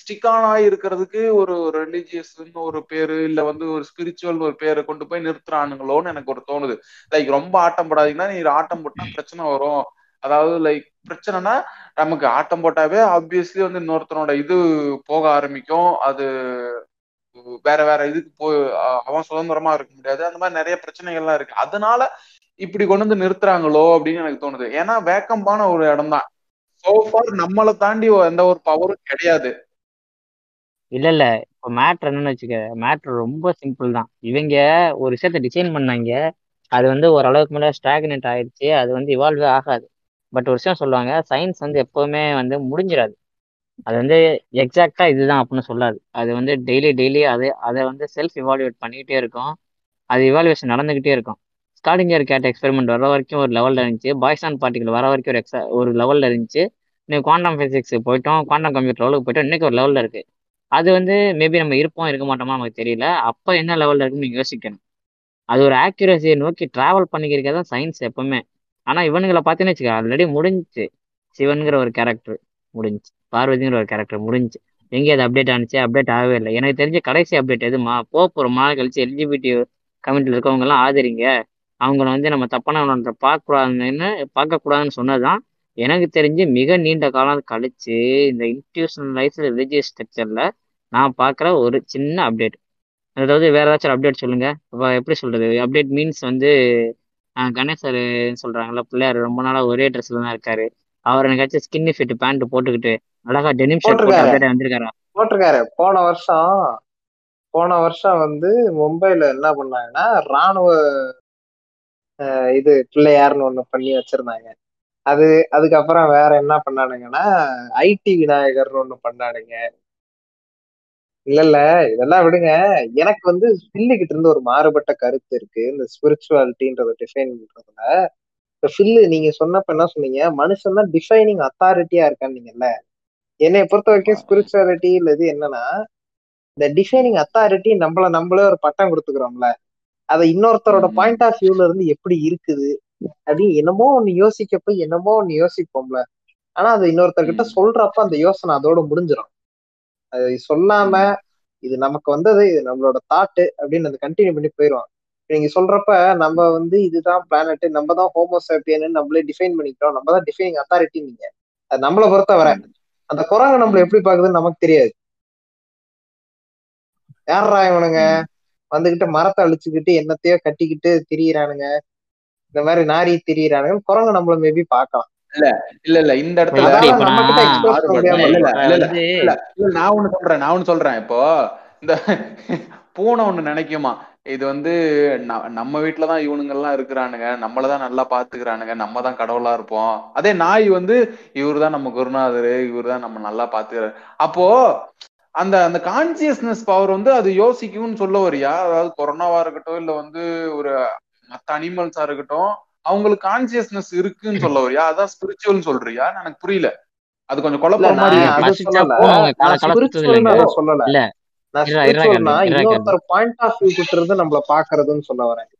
ஸ்டிக்கானா இருக்கிறதுக்கு ஒரு ரிலீஜியஸ்னு ஒரு பேரு இல்ல வந்து ஒரு ஸ்பிரிச்சுவல் ஒரு பேரை கொண்டு போய் நிறுத்துறானுங்களோன்னு எனக்கு ஒரு தோணுது. லைக் ரொம்ப ஆட்டம் போடாதீங்கன்னா நீ ஆட்டம் போட்டா பிரச்சனை வரும். அதாவது லைக் பிரச்சனைனா நமக்கு ஆட்டம் போட்டாவே ஆப்வியஸ்லி வந்து இன்னொருத்தனோட இது போக ஆரம்பிக்கும். அது வேற வேற இதுக்கு போய் அவன் சுதந்திரமா இருக்க முடியாது. அந்த மாதிரி நிறைய பிரச்சனைகள்லாம் இருக்கு. அதனால இப்படி கொண்டு வந்து நிறுத்துறாங்களோ அப்படின்னு எனக்கு தோணுது. ஏன்னா வேக்கம்பான ஒரு இடம் தான் சோஃபார் நம்மளை தாண்டி எந்த ஒரு பவரும் கிடையாது. இல்ல இல்ல. இப்போ மேட்ரு என்னன்னு வச்சுக்க மேட்ரு ரொம்ப சிம்பிள் தான். இவங்க ஒரு விஷயத்த டிசைன் பண்ணாங்க. அது வந்து ஓரளவுக்கு மேல ஸ்டாக்னேட் ஆயிடுச்சு. அது வந்து இவால்வே ஆகாது. பட் ஒரு விஷயம் சொல்லுவாங்க சயின்ஸ் வந்து எப்பவுமே வந்து முடிஞ்சிடாது அது வந்து எக்ஸாக்டா இதுதான் அப்படின்னு சொல்லாது. அது வந்து டெய்லி டெய்லி அது அதை வந்து செல்ஃப் இவாலுவேட் பண்ணிக்கிட்டே இருக்கும். அது இவாலுவேஷன் நடந்துகிட்டே இருக்கும். ஸ்டார்டிங் இயர் கேட்ட எக்ஸ்பெரிமெண்ட் வர வரைக்கும் ஒரு லெவலில் இருந்துச்சு. பாய்ஸ் அண்ட் பார்ட்டிகள் வர வரைக்கும் ஒரு எக்ஸா ஒரு லெவலில் இருந்துச்சு. இன்னைக்கு குவாண்டம் ஃபிசிக்ஸ் போயிட்டோம். குவாண்டம் கம்ப்யூட்டர் லெவலுக்கு போயிட்டோம். இன்னைக்கு ஒரு லெவலில் இருக்குது அது வந்து மேபி நம்ம இருப்போம் இருக்க மாட்டோமா நமக்கு தெரியல. அப்போ என்ன லெவலில் இருக்குன்னு நீங்கள் யோசிக்கணும். அது ஒரு ஆக்யூரஸியை நோக்கி ட்ராவல் பண்ணிக்கிறதே தான் சயின்ஸ் எப்பவுமே. ஆனால் இவனுங்களை பார்த்தீங்கன்னு வச்சுக்க ஆல்ரெடி முடிஞ்சுச்சு சிவனுங்கிற ஒரு கேரக்டர் முடிஞ்சு. பார்வதிங்கிற ஒரு கேரக்டர் முடிஞ்சு. எங்கே அது அப்டேட் ஆனிச்சு அப்டேட் ஆகவே இல்லை. எனக்கு தெரிஞ்ச கடைசி அப்டேட் எதுமா போக போகிற நாள் கழிச்சு எல்ஜிபிடி கமிட்டியில் இருக்கவங்க எல்லாம் ஆதரிங்க. அவங்கள வந்து நம்ம தப்பான பார்க்கக்கூடாதுன்னு பார்க்கக்கூடாதுன்னு சொன்னதுதான் எனக்கு தெரிஞ்சு மிக நீண்ட காலம் கழிச்சு இந்த இன்ஸ்டியூஷனலைஸ்டு ரிலீஜியஸ் ஸ்ட்ரக்சர்ல நான் பார்க்குற ஒரு சின்ன அப்டேட் அதாவது வேற ஏதாச்சும் அப்டேட் சொல்லுங்க. இப்போ எப்படி சொல்றது? அப்டேட் மீன்ஸ் வந்து ஆஹ் கணேசர் சொல்றாங்கல்ல பிள்ளையார் ரொம்ப நாளா ஒரே ட்ரெஸ்ல தான் இருக்காரு. அவர் எனக்காச்சும் ஸ்கின்னி ஃபிட் பேண்ட் போட்டுக்கிட்டு அழகா டெனிம் ஷர்ட் போட்டு போட்டிருக்காரு. அப்டேட் வந்திருக்காரா. போட்டிருக்காரு. போன வருஷம் போன வருஷம் வந்து மும்பைல என்ன பண்ணாங்கன்னா ராணுவ இது பிள்ளையார்னு ஒண்ணு பண்ணி வச்சிருந்தாங்க. அது அதுக்கப்புறம் வேற என்ன பண்ணானுங்கன்னா ஐடி விநாயகர்னு ஒண்ணு பண்ணானுங்க. இல்ல இல்ல இதெல்லாம் விடுங்க. எனக்கு வந்து ஃபில்லுகிட்ட இருந்து ஒரு மாறுபட்ட கருத்து இருக்கு. இந்த ஸ்பிரிச்சுவாலிட்டின்றத டிஃபைன் பண்றதுல. இப்ப ஃபில்லு நீங்க சொன்னப்ப என்ன சொன்னீங்க? மனுஷன் தான் டிஃபைனிங் அத்தாரிட்டியா இருக்கான்னீங்கல்ல என்னைய பொறுத்த வரைக்கும் ஸ்பிரிச்சுவாலிட்டி இல்ல இது என்னன்னா இந்த டிஃபைனிங் அத்தாரிட்டி நம்மள நம்மளே ஒரு பட்டம் கொடுத்துக்கிறோம்ல. அதை இன்னொருத்தரோட. பாயிண்ட் ஆஃப் வியூல இருந்து எப்படி இருக்குது அப்படின்னு என்னமோ ஒண்ணு யோசிக்க போய் என்னமோ ஒண்ணு யோசிப்போம்ல. ஆனா அது இன்னொருத்தர்கிட்ட. சொல்றப்ப அந்த யோசனை அதோட முடிஞ்சிடும் அது சொல்லாம. இது நமக்கு வந்தது இது நம்மளோட தாட்டு அப்படின்னு அது கண்டினியூ பண்ணி போயிடும் நீங்க சொல்றப்ப நம்ம வந்து இதுதான் பிளானட் நம்ம தான் ஹோமோசாப்பியன்னு நம்மளே டிஃபைன் பண்ணிக்கிறோம் நம்ம தான் டிஃபைனிங் அத்தாரிட்டி நீங்க அது நம்மளை பொறுத்த வர ம். அந்த குரங்கு நம்மள. எப்படி பாக்குதுன்னு நமக்கு தெரியாது யாரா இவனுங்க. வந்துகிட்டு மரத்தை அழிச்சுக்கிட்டு என்னத்தையோ கட்டிக்கிட்டு திரியிறானுங்க இந்த மாதிரி நாரி திரியிறானுங்க குரங்கு நம்மள மேபி பார்க்கலாம் இல்ல இல்ல இந்த இடத்துல நான் இல்ல இல்ல இல்ல இல்ல இல்ல இல்ல ஒண்ணு சொல்றேன் நான் ஒண்ணு சொல்றேன். இப்போ இந்த [LAUGHS] பூனை ஒண்ணு நினைக்குமா? இது வந்து நம்ம வீட்டுலதான் இவனுங்கெல்லாம் இருக்கிறானுங்க. நம்மளதான் நல்லா பாத்துக்கிறானுங்க. நம்ம தான் கடவுளா இருப்போம். அதே நாய் வந்து இவர்தான் நம்ம குருநாதர் இவர்தான் நம்ம நல்லா பாத்துக்கிறாரு. அப்போ அந்த அந்த கான்சியஸ்னஸ் பவர் வந்து அது யோசிக்கும்னு சொல்ல வரியா? அதாவது கொரோனாவா இருக்கட்டும் இல்ல வந்து ஒரு மத்த அனிமல்ஸா இருக்கட்டும் அவங்களுக்கு கான்சியஸ்னஸ் இருக்குன்னு [LAUGHS] சொல்ல வரியா அதான் ஸ்பிரிச்சுவல் சொல்றியா? எனக்கு புரியல. அது கொஞ்சம் பசிச்சா சொல்லல. இன்னொருத்தர் பாயிண்ட் ஆஃப் வியூ கிட்ட இருந்து நம்மள பாக்குறதுன்னு சொல்ல வரேன்.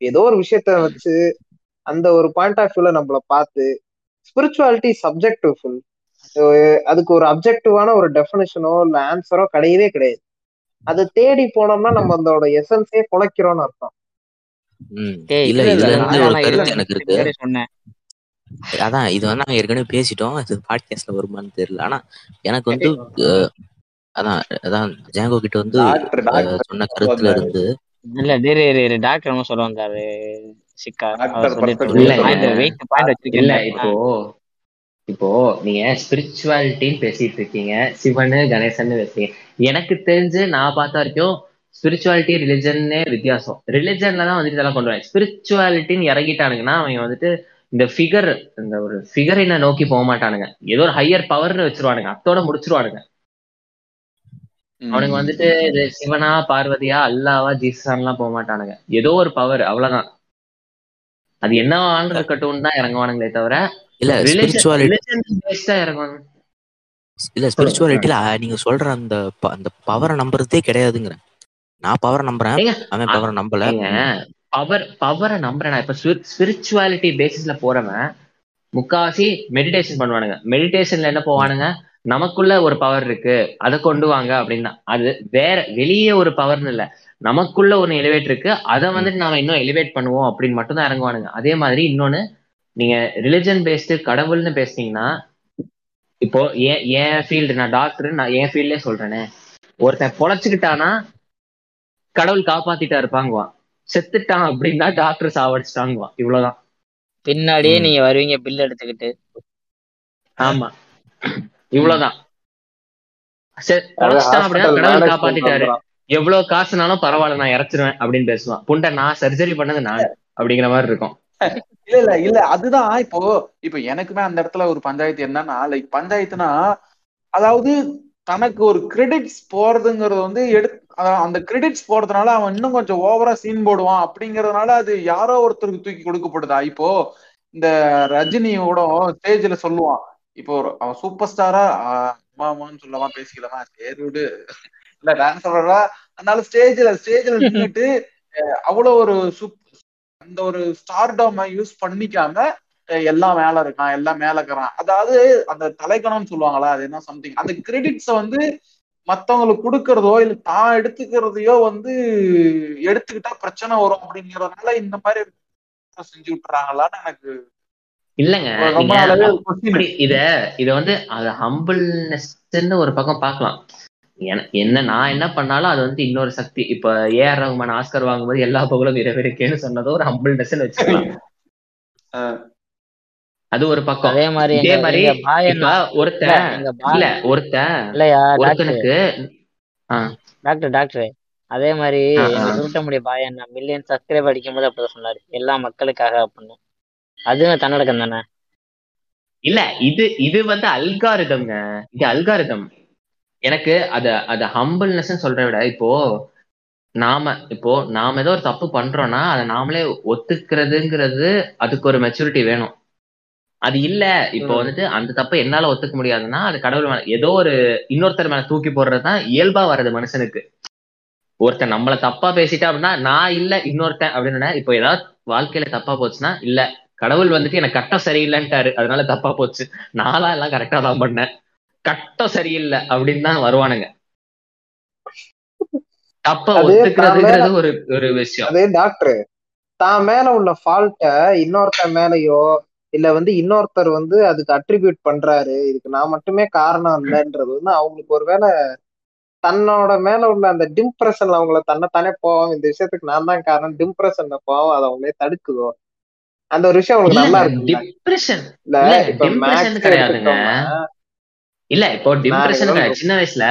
ஏதோ ஒரு விஷயத்த வச்சு அந்த ஒரு பாயிண்ட் ஆஃப் வியூல நம்மள பார்த்து ஸ்பிரிச்சுவாலிட்டி சப்ஜெக்டிவ் ஃபுல் அதுக்கு ஒரு அப்ஜெக்டிவான ஒரு டெஃபினேஷனோ இல்ல ஆன்சரோ கிடையவே கிடையாது. அதை தேடி போனோம்னா நம்ம அதோட எசன்ஸே குலைக்கிறோம்னு அர்த்தம். இல்ல இல்ல இல்ல. இதுல இருந்து ஒரு கருத்து எனக்கு இருக்கு. அதான் இது வந்து நாங்க ஏற்கனவே பேசிட்டோம். இது பாட்காஸ்ட்ல வருமான்னு தெரியல. ஆனா எனக்கு வந்து அதான் அதான் ஜாங்கோ கிட்ட வந்து சொன்ன கருத்துல இருந்து இல்ல இரு இரு இரு டாக்டர் என்ன சொல்ல வந்தாரு சிக்கா இல்ல இப்போ இப்போ நீங்க ஸ்பிரிச்சுவாலிட்டின்னு பேசிட்டு இருக்கீங்க. சிவனு கணேசன் பேசுறீங்க. எனக்கு தெரிஞ்சு நான் பார்த்த வரைக்கும் ஸ்பிரிச்சுவாலிட்டி ரிலிஜன்னே வித்தியாசம். ரிலிஜன்ல தான் வந்துட்டு இதெல்லாம் கொண்டு வரேன் ஸ்பிரிச்சுவாலிட்டின்னு இறங்கிட்டானுங்கன்னா அவங்க வந்துட்டு இந்த ஃபிகர் இந்த ஒரு ஃபிகரினை நோக்கி போக மாட்டானுங்க. ஏதோ ஒரு ஹையர் பவர்னு வச்சிருவானுங்க. அத்தோட முடிச்சிருவானுங்க. அவனுங்க வந்துட்டு இது சிவனா பார்வதியா அல்லாவா ஜீசன்லாம் போக மாட்டானுங்க. ஏதோ ஒரு பவர் அவ்வளவுதான். அது என்ன ஆண்டு இருக்கட்டும் தான் இறங்குவானுங்களே தவிர இல்ல இறங்குவாங்க இல்ல ஸ்பிரிச்சுவாலிட்டியில நீங்க சொல்ற அந்த ப- அந்த பவரை நம்புறதே கிடையாதுங்கிறேன் நான் பவரை நம்புறேன். அவன் பவரை நம்பல. பவர் பவரை நம்புறேன் நான். இப்ப ஸ்பிரிச்சுவாலிட்டி பேசிஸ்ல போறவன் முக்காவாசி மெடிடேஷன் பண்ணுவானுங்க. மெடிடேஷன்ல என்ன போவானுங்க? நமக்குள்ள ஒரு பவர் இருக்கு. அதை கொண்டு வாங்க அப்படின்னா அது வேற வெளியே ஒரு பவர்னு இல்ல. நமக்குள்ள ஒன்னு எலிவேட் இருக்கு. அதை. வந்துட்டு நாம இன்னும் எலிவேட் பண்ணுவோம் அப்படின்னு மட்டும் தான் இறங்குவானுங்க. அதே மாதிரி இன்னொன்னு நீங்க ரிலிஜன் பேஸ்டு கடவுள்னு பேசுனீங்கன்னா இப்போ ஏன் என் ஃபீல்டு நான் டாக்டர் நான் என் ஃபீல்ட்லயே சொல்றேனே. ஒருத்தன் பொழைச்சுக்கிட்டானா கடவுள் காப்பாத்திட்டா இருப்பாங்குவான் செத்துட்டான் அப்படின்னா டாக்டர் சாவடிச்சிட்டாங்குவான். இவ்வளவுதான். பின்னாடியே. நீங்க வருவீங்க பில் எடுத்துக்கிட்டு. ஆமா. இவ்வளவுதான். கடவுள் காப்பாத்திட்டாரு. எவ்வளவு காசுனாலும் பரவாயில்ல நான் இறச்சிருவேன் அப்படின்னு பேசுவான். புண்டை நான் சர்ஜரி பண்ணது நான் அப்படிங்கிற மாதிரி இருக்கும். இல்ல இல்ல இல்ல அதுதான். இப்போ இப்போ எனக்குமே அந்த இடத்துல ஒரு பஞ்சாயத்து என்னன்னா லைக் பஞ்சாயத்துனா அதாவது தனக்கு ஒரு கிரெடிட்ஸ் போறதுங்கிறது வந்து எடு அந்த கிரெடிட்ஸ் போறதுனால அவன் இன்னும் கொஞ்சம் ஓவரா சீன் போடுவான் அப்படிங்கறதுனால அது யாரோ ஒருத்தருக்கு தூக்கி கொடுக்கப்படுதா. இப்போ இந்த ரஜினியோட ஸ்டேஜ்ல சொல்லுவான். இப்போ ஒரு அவன் சூப்பர் ஸ்டாரா அம்மாமான்னு சொல்லவா பேசிக்கலாமா? சரி விடு. இல்ல டான்ஸ் சொல்றா அதனால ஸ்டேஜ்ல ஸ்டேஜ்ல நின்றுட்டு அவ்வளவு ஒரு சூப் அந்த ஒரு ஸ்டார்டம் யூஸ் பண்ணிக்காம எல்லாம் மேல இருக்கான் எல்லாம் மேல இருக்கிறான். அதாவது அந்த தலைக்கணம்னு சொல்லுவாங்களா அது என்ன சம்திங் அந்த கிரெடிட்ஸ வந்து மத்தவங்களுக்கு கொடுக்கறதோ இல்ல தான் எடுத்துக்கிறதையோ வந்து எடுத்துக்கிட்டா பிரச்சனை வரும் அப்படிங்கறதுனால இந்த மாதிரி செஞ்சு விட்டுறாங்களான்னு எனக்கு இல்லங்க. இத இத வந்து அது ஹம்பிள்னஸ்ன்னு ஒரு பக்கம் பார்க்கலாம். என- என்ன நான் என்ன பண்ணாலும் அது வந்து இன்னொரு சக்தி. இப்ப ஏஆர் ரகுமான் ஆஸ்கர் வாங்கும்போது எல்லா புகழும் இறைவனுக்கேன்னு சொன்னதோ ஒரு ஹம்பிள்னஸ்ன்னு வச்சுக்கலாம். [LAUGHS] அது ஒரு பக்கம். அதே மாதிரி இதே மாதிரி ஒருத்தன் இல்ல ஒருத்தன் இல்லையா டாக்டர்? ஒருத்தனுக்கு டாக்டர் டாக்டர். அதே மாதிரி ஆஹ் எங்க ஆஹ் சுருட்டமுடி பாய் என்ன மில்லியன் சப்ஸ்கிரைப் அடிக்கும் போது அப்படிதான் சொன்னாரு. எல்லா மக்களுக்காக அப்படின்னு. அதுவும் தன்னடக்கம் தானே? இல்ல இது இது வந்து அல்காரிதம்ங்க இது அல்காரிதம் எனக்கு அத அத ஹம்பிள்னஸ் சொல்றத விட இப்போ நாம இப்போ நாம ஏதோ ஒரு தப்பு பண்றோம்னா அதை நாமளே ஒத்துக்கிறதுங்கிறது அதுக்கு ஒரு மெச்சூரிட்டி வேணும். அது இல்ல. இப்போ. வந்துட்டு அந்த தப்பை என்னால ஒத்துக்க முடியாதுன்னா அது கடவுள் மேல ஏதோ ஒரு இன்னொருத்தர் மேல தூக்கி போடுறதுதான் இயல்பா வர்றது மனுஷனுக்கு. ஒருத்தன் நம்மள தப்பா பேசிட்டா அப்படின்னா நான் இல்ல இன்னொருத்தன் அப்படின்னு இப்போ ஏதாவது வாழ்க்கையில தப்பா போச்சுன்னா இல்ல. கடவுள் வந்துட்டு எனக்கு கட்டம் சரியில்லைன்ட்டாரு அதனால தப்பா போச்சு. நாளா எல்லாம் கரெக்டா தான் பண்ணேன். கட்டம் சரியில்லை அப்படின்னு தான் வருவானுங்க. தப்ப ஒத்துக்கிறதுங்கிறது ஒரு ஒரு விஷயம். அதே டாக்டர் தான் மேல உள்ள ஃபால்ட்ட இன்னொருத்தர் மேலயோ இல்ல வந்து இன்னொருத்தர் வந்து அதுக்கு அட்ரிபியூட் பண்றாரு. இதுக்கு நான் மட்டுமே காரணம் இல்லைன்றது வந்து அவங்களுக்கு ஒருவேளை தன்னோட மேல உள்ள அந்த டிம்ப்ரெஷன்ல அவங்கள தன்னைத்தானே போவோம் இந்த விஷயத்துக்கு நான் தான் காரணம். டிம்ப்ரெஷன்ல போவோம் அதை அவங்களே தடுக்குதோ? அந்த ஒரு விஷயம் உங்களுக்கு நல்லா இருக்குல்ல டிப்ரெஷன் இல்ல கிடையாதுங்க. இல்ல இப்போ கிடையாது. சின்ன வயசுல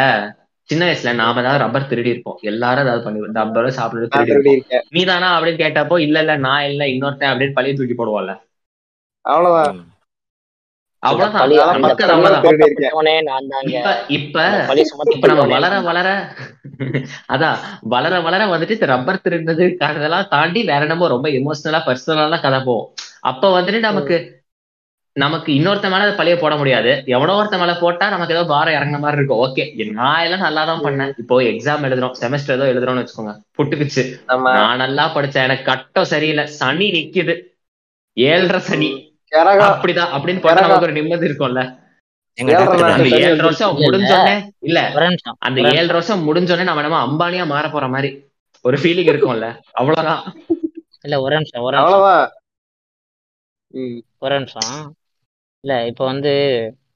சின்ன வயசுல நாம ஏதாவது ரப்பர் திருடி இருப்போம். எல்லாரும் ஏதாவது பண்ணி ரப்பர் சாப்பிட்டு நான் திருடி இருக்கேன். நீதானா அப்படின்னு கேட்டப்போ இல்ல இல்ல நான் இல்ல இன்னொருத்தன் அப்படின்னு பழைய தூக்கி போடுவோம்ல. அவ்வளவுதான். வளர வந்துட்டு ரப்பர் திருடுனது அதெல்லாம் தாண்டி வேற நம்ம ரொம்ப எமோஷனலா பர்சனலா கதை போவோம் அப்ப வந்துட்டு நமக்கு நமக்கு இன்னொருத்த மேல பழைய போட முடியாது. எவனோ ஒருத்த மேல போட்டா நமக்கு ஏதோ பாரம் இறங்குன மாதிரி இருக்கும். ஓகே நான் எல்லாம் நல்லா தான் பண்ணேன். இப்போ எக்ஸாம் எழுதுறோம். செமஸ்டர் ஏதோ எழுதுறோம்னு வச்சுக்கோங்க. புட்டுக்குச்சு நம்ம நான் நல்லா படிச்சேன். எனக்கு கட்டம் சரியில்லை. சனி நிக்குது. ஏழரை சனி. அப்படிதான் அப்படின்னு நமக்கு ஒரு நிம்மதி இருக்கும்ல. வந்துருச்சு வருஷம் முடிஞ்சோடனே இல்ல. ஒரு நிமிஷம். அந்த நிமிஷம். வருஷம் முடிஞ்சோடனே நம்ம நம்ம அம்பானியா மாற போற மாதிரி. ஒரு ஃபீலிங் இருக்கும்ல. அவ்வளவுதான் இல்ல ஒரு நிமிஷம் ஒரு நிமிஷம். ஒரு நிமிஷம். இல்ல இப்போ வந்து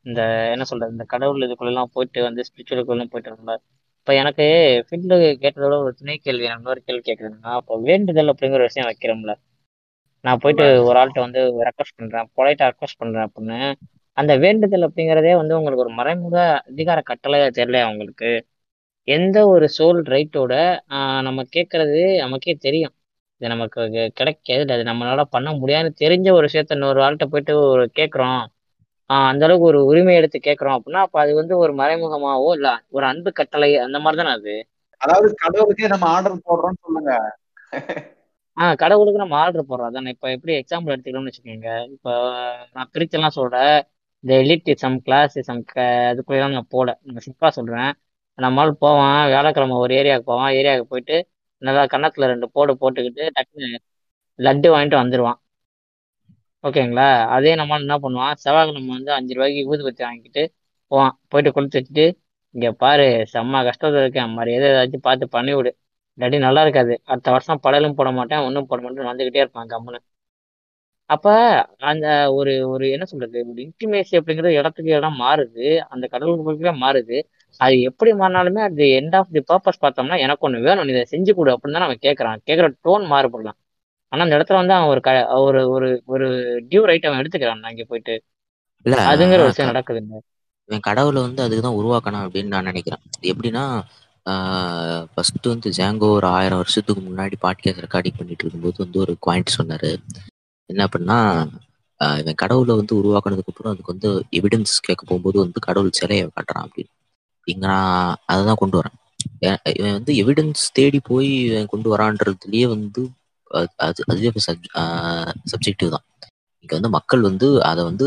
இந்த என்ன சொல்றது இந்த கடவுள் இதுக்குள்ளெல்லாம் போயிட்டு வந்து ஸ்பிரிச்சுவலுக்குள்ள போயிட்டு இருக்கல இப்போ எனக்கு ஃபீல்டு கேட்டதோட ஒரு துணை கேள்வி எனக்கு இன்னொரு கேள்வி கேட்குறேன்னா இப்போ வேண்டுதல் அப்படிங்கிற ஒரு விஷயம் வைக்கிறோம்ல. நான் போயிட்டு ஒரு ஆள்கிட்ட வந்து ரெக்வஸ்ட் பண்றேன். பொலைட்டா ரெக்வஸ்ட் பண்றேன் அப்படின்னு. அந்த வேண்டுதல் அப்படிங்கிறதே வந்து உங்களுக்கு ஒரு மறைமுக அதிகார கட்டளையா தெரியல உங்களுக்கு? எந்த ஒரு சோல் ரைட்டோட நம்ம கேட்கறது நமக்கே தெரியும். இது நமக்கு கிடைக்காது. அது நம்மளால பண்ண முடியாதுன்னு தெரிஞ்ச ஒரு விஷயத்த இன்னொரு ஆள்கிட்ட போயிட்டு ஒரு கேட்குறோம் ஆஹ் அந்த அளவுக்கு ஒரு உரிமை எடுத்து கேட்குறோம் அப்படின்னா அப்ப அது வந்து ஒரு மறைமுகமாவோ இல்ல ஒரு அன்பு கட்டளை அந்த மாதிரி தானே அது? அதாவது கடவுளுக்கே நம்ம ஆர்டர் போடுறோம்னு சொல்லுங்க. ஆஹ் கடவுளுக்கு நம்ம ஆர்டர் போடுறோம் அதானே இப்போ எப்படி எக்ஸாம்பிள் எடுத்துக்கணும்னு வச்சுக்கோங்க. இப்போ நான் பிரிச்செல்லாம் சொல்றேன் இந்த எலிட்டிசம் கிளாஸிசம் அதுக்குள்ளேயும் நான் போல. நான் சிம்பிளா சொல்றேன். நம்மளால போவான் வியாழக்கிழமை ஒரு ஏரியாவுக்கு போவான். ஏரியாவுக்கு போயிட்டு நல்லா கன்னத்துல ரெண்டு போடு போட்டுக்கிட்டு டக்குன்னு லட்டு வாங்கிட்டு வந்துடுவான் ஓகேங்களா? அதே நம்ம என்ன பண்ணுவான்? செவ்வாய்க்கிழமை வந்து அஞ்சு ரூபாய்க்கு ஊதுபத்தி வாங்கிட்டு போவான். போயிட்டு கொடுத்து வச்சுட்டு இங்க பாரு செம்ம கஷ்டத்துல இருக்கேன். மாதிரி எதை ஏதாச்சும் பார்த்து பண்ணி விடு இல்லாட்டி நல்லா இருக்காது. அடுத்த வருஷம் படலும் போட மாட்டேன் ஒன்றும் போட மாட்டேன் வந்துகிட்டே இருப்பான் கம்முன்னு அப்ப அந்த ஒரு ஒரு என்ன சொல்றது ஒரு இன்டிமேசி அப்படிங்கிறது இடத்துக்கு இடம் மாறுது அந்த கடவுளுக்கு மாறுது. அது எப்படி மாறினாலுமே அது எண்ட் ஆஃப் தி பர்பஸ் பார்த்தோம்னா எனக்கு ஒண்ணு வேணும் நீ இதை செஞ்சு கொடு அப்படின்னு தான் அவன் கேட்கறான் கேட்கற டோன் மாறுபடலாம். ஆனா அந்த இடத்துல வந்து அவன் ஒரு க ஒரு ஒரு ஒரு டியூ ரைட் அவன் எடுத்துக்கிறான். அங்கே போயிட்டு. அதுங்கிற ஒரு விஷயம் நடக்குதுங்க கடவுளை வந்து அதுக்கு தான் உருவாக்கணும் அப்படின்னு நான் நினைக்கிறேன். எப்படின்னா ஃபர்ஸ்ட் வந்து ஜாங்கோ ஒரு ஆயிரம் வருஷத்துக்கு முன்னாடி பாட்காஸ்ட் ரெக்கார்டிங் பண்ணிட்டு இருக்கும்போது வந்து ஒரு பாயிண்ட் சொன்னாரு. என்ன அப்படின்னா இவன் கடவுளை வந்து உருவாக்குனதுக்கு அப்புறம் அதுக்கு வந்து எவிடன்ஸ் கேட்க போகும்போது வந்து கடவுள் சிலையை காட்டுறான் அப்படின்னு. இங்க நான் அதை தான் கொண்டு வரேன். இவன் வந்து எவிடன்ஸ் தேடி போய் இவன் கொண்டு வரான்றதுலயே வந்து அது அதுவே சப்ஜெக்டிவ் தான். இங்க வந்து மக்கள் வந்து அதை வந்து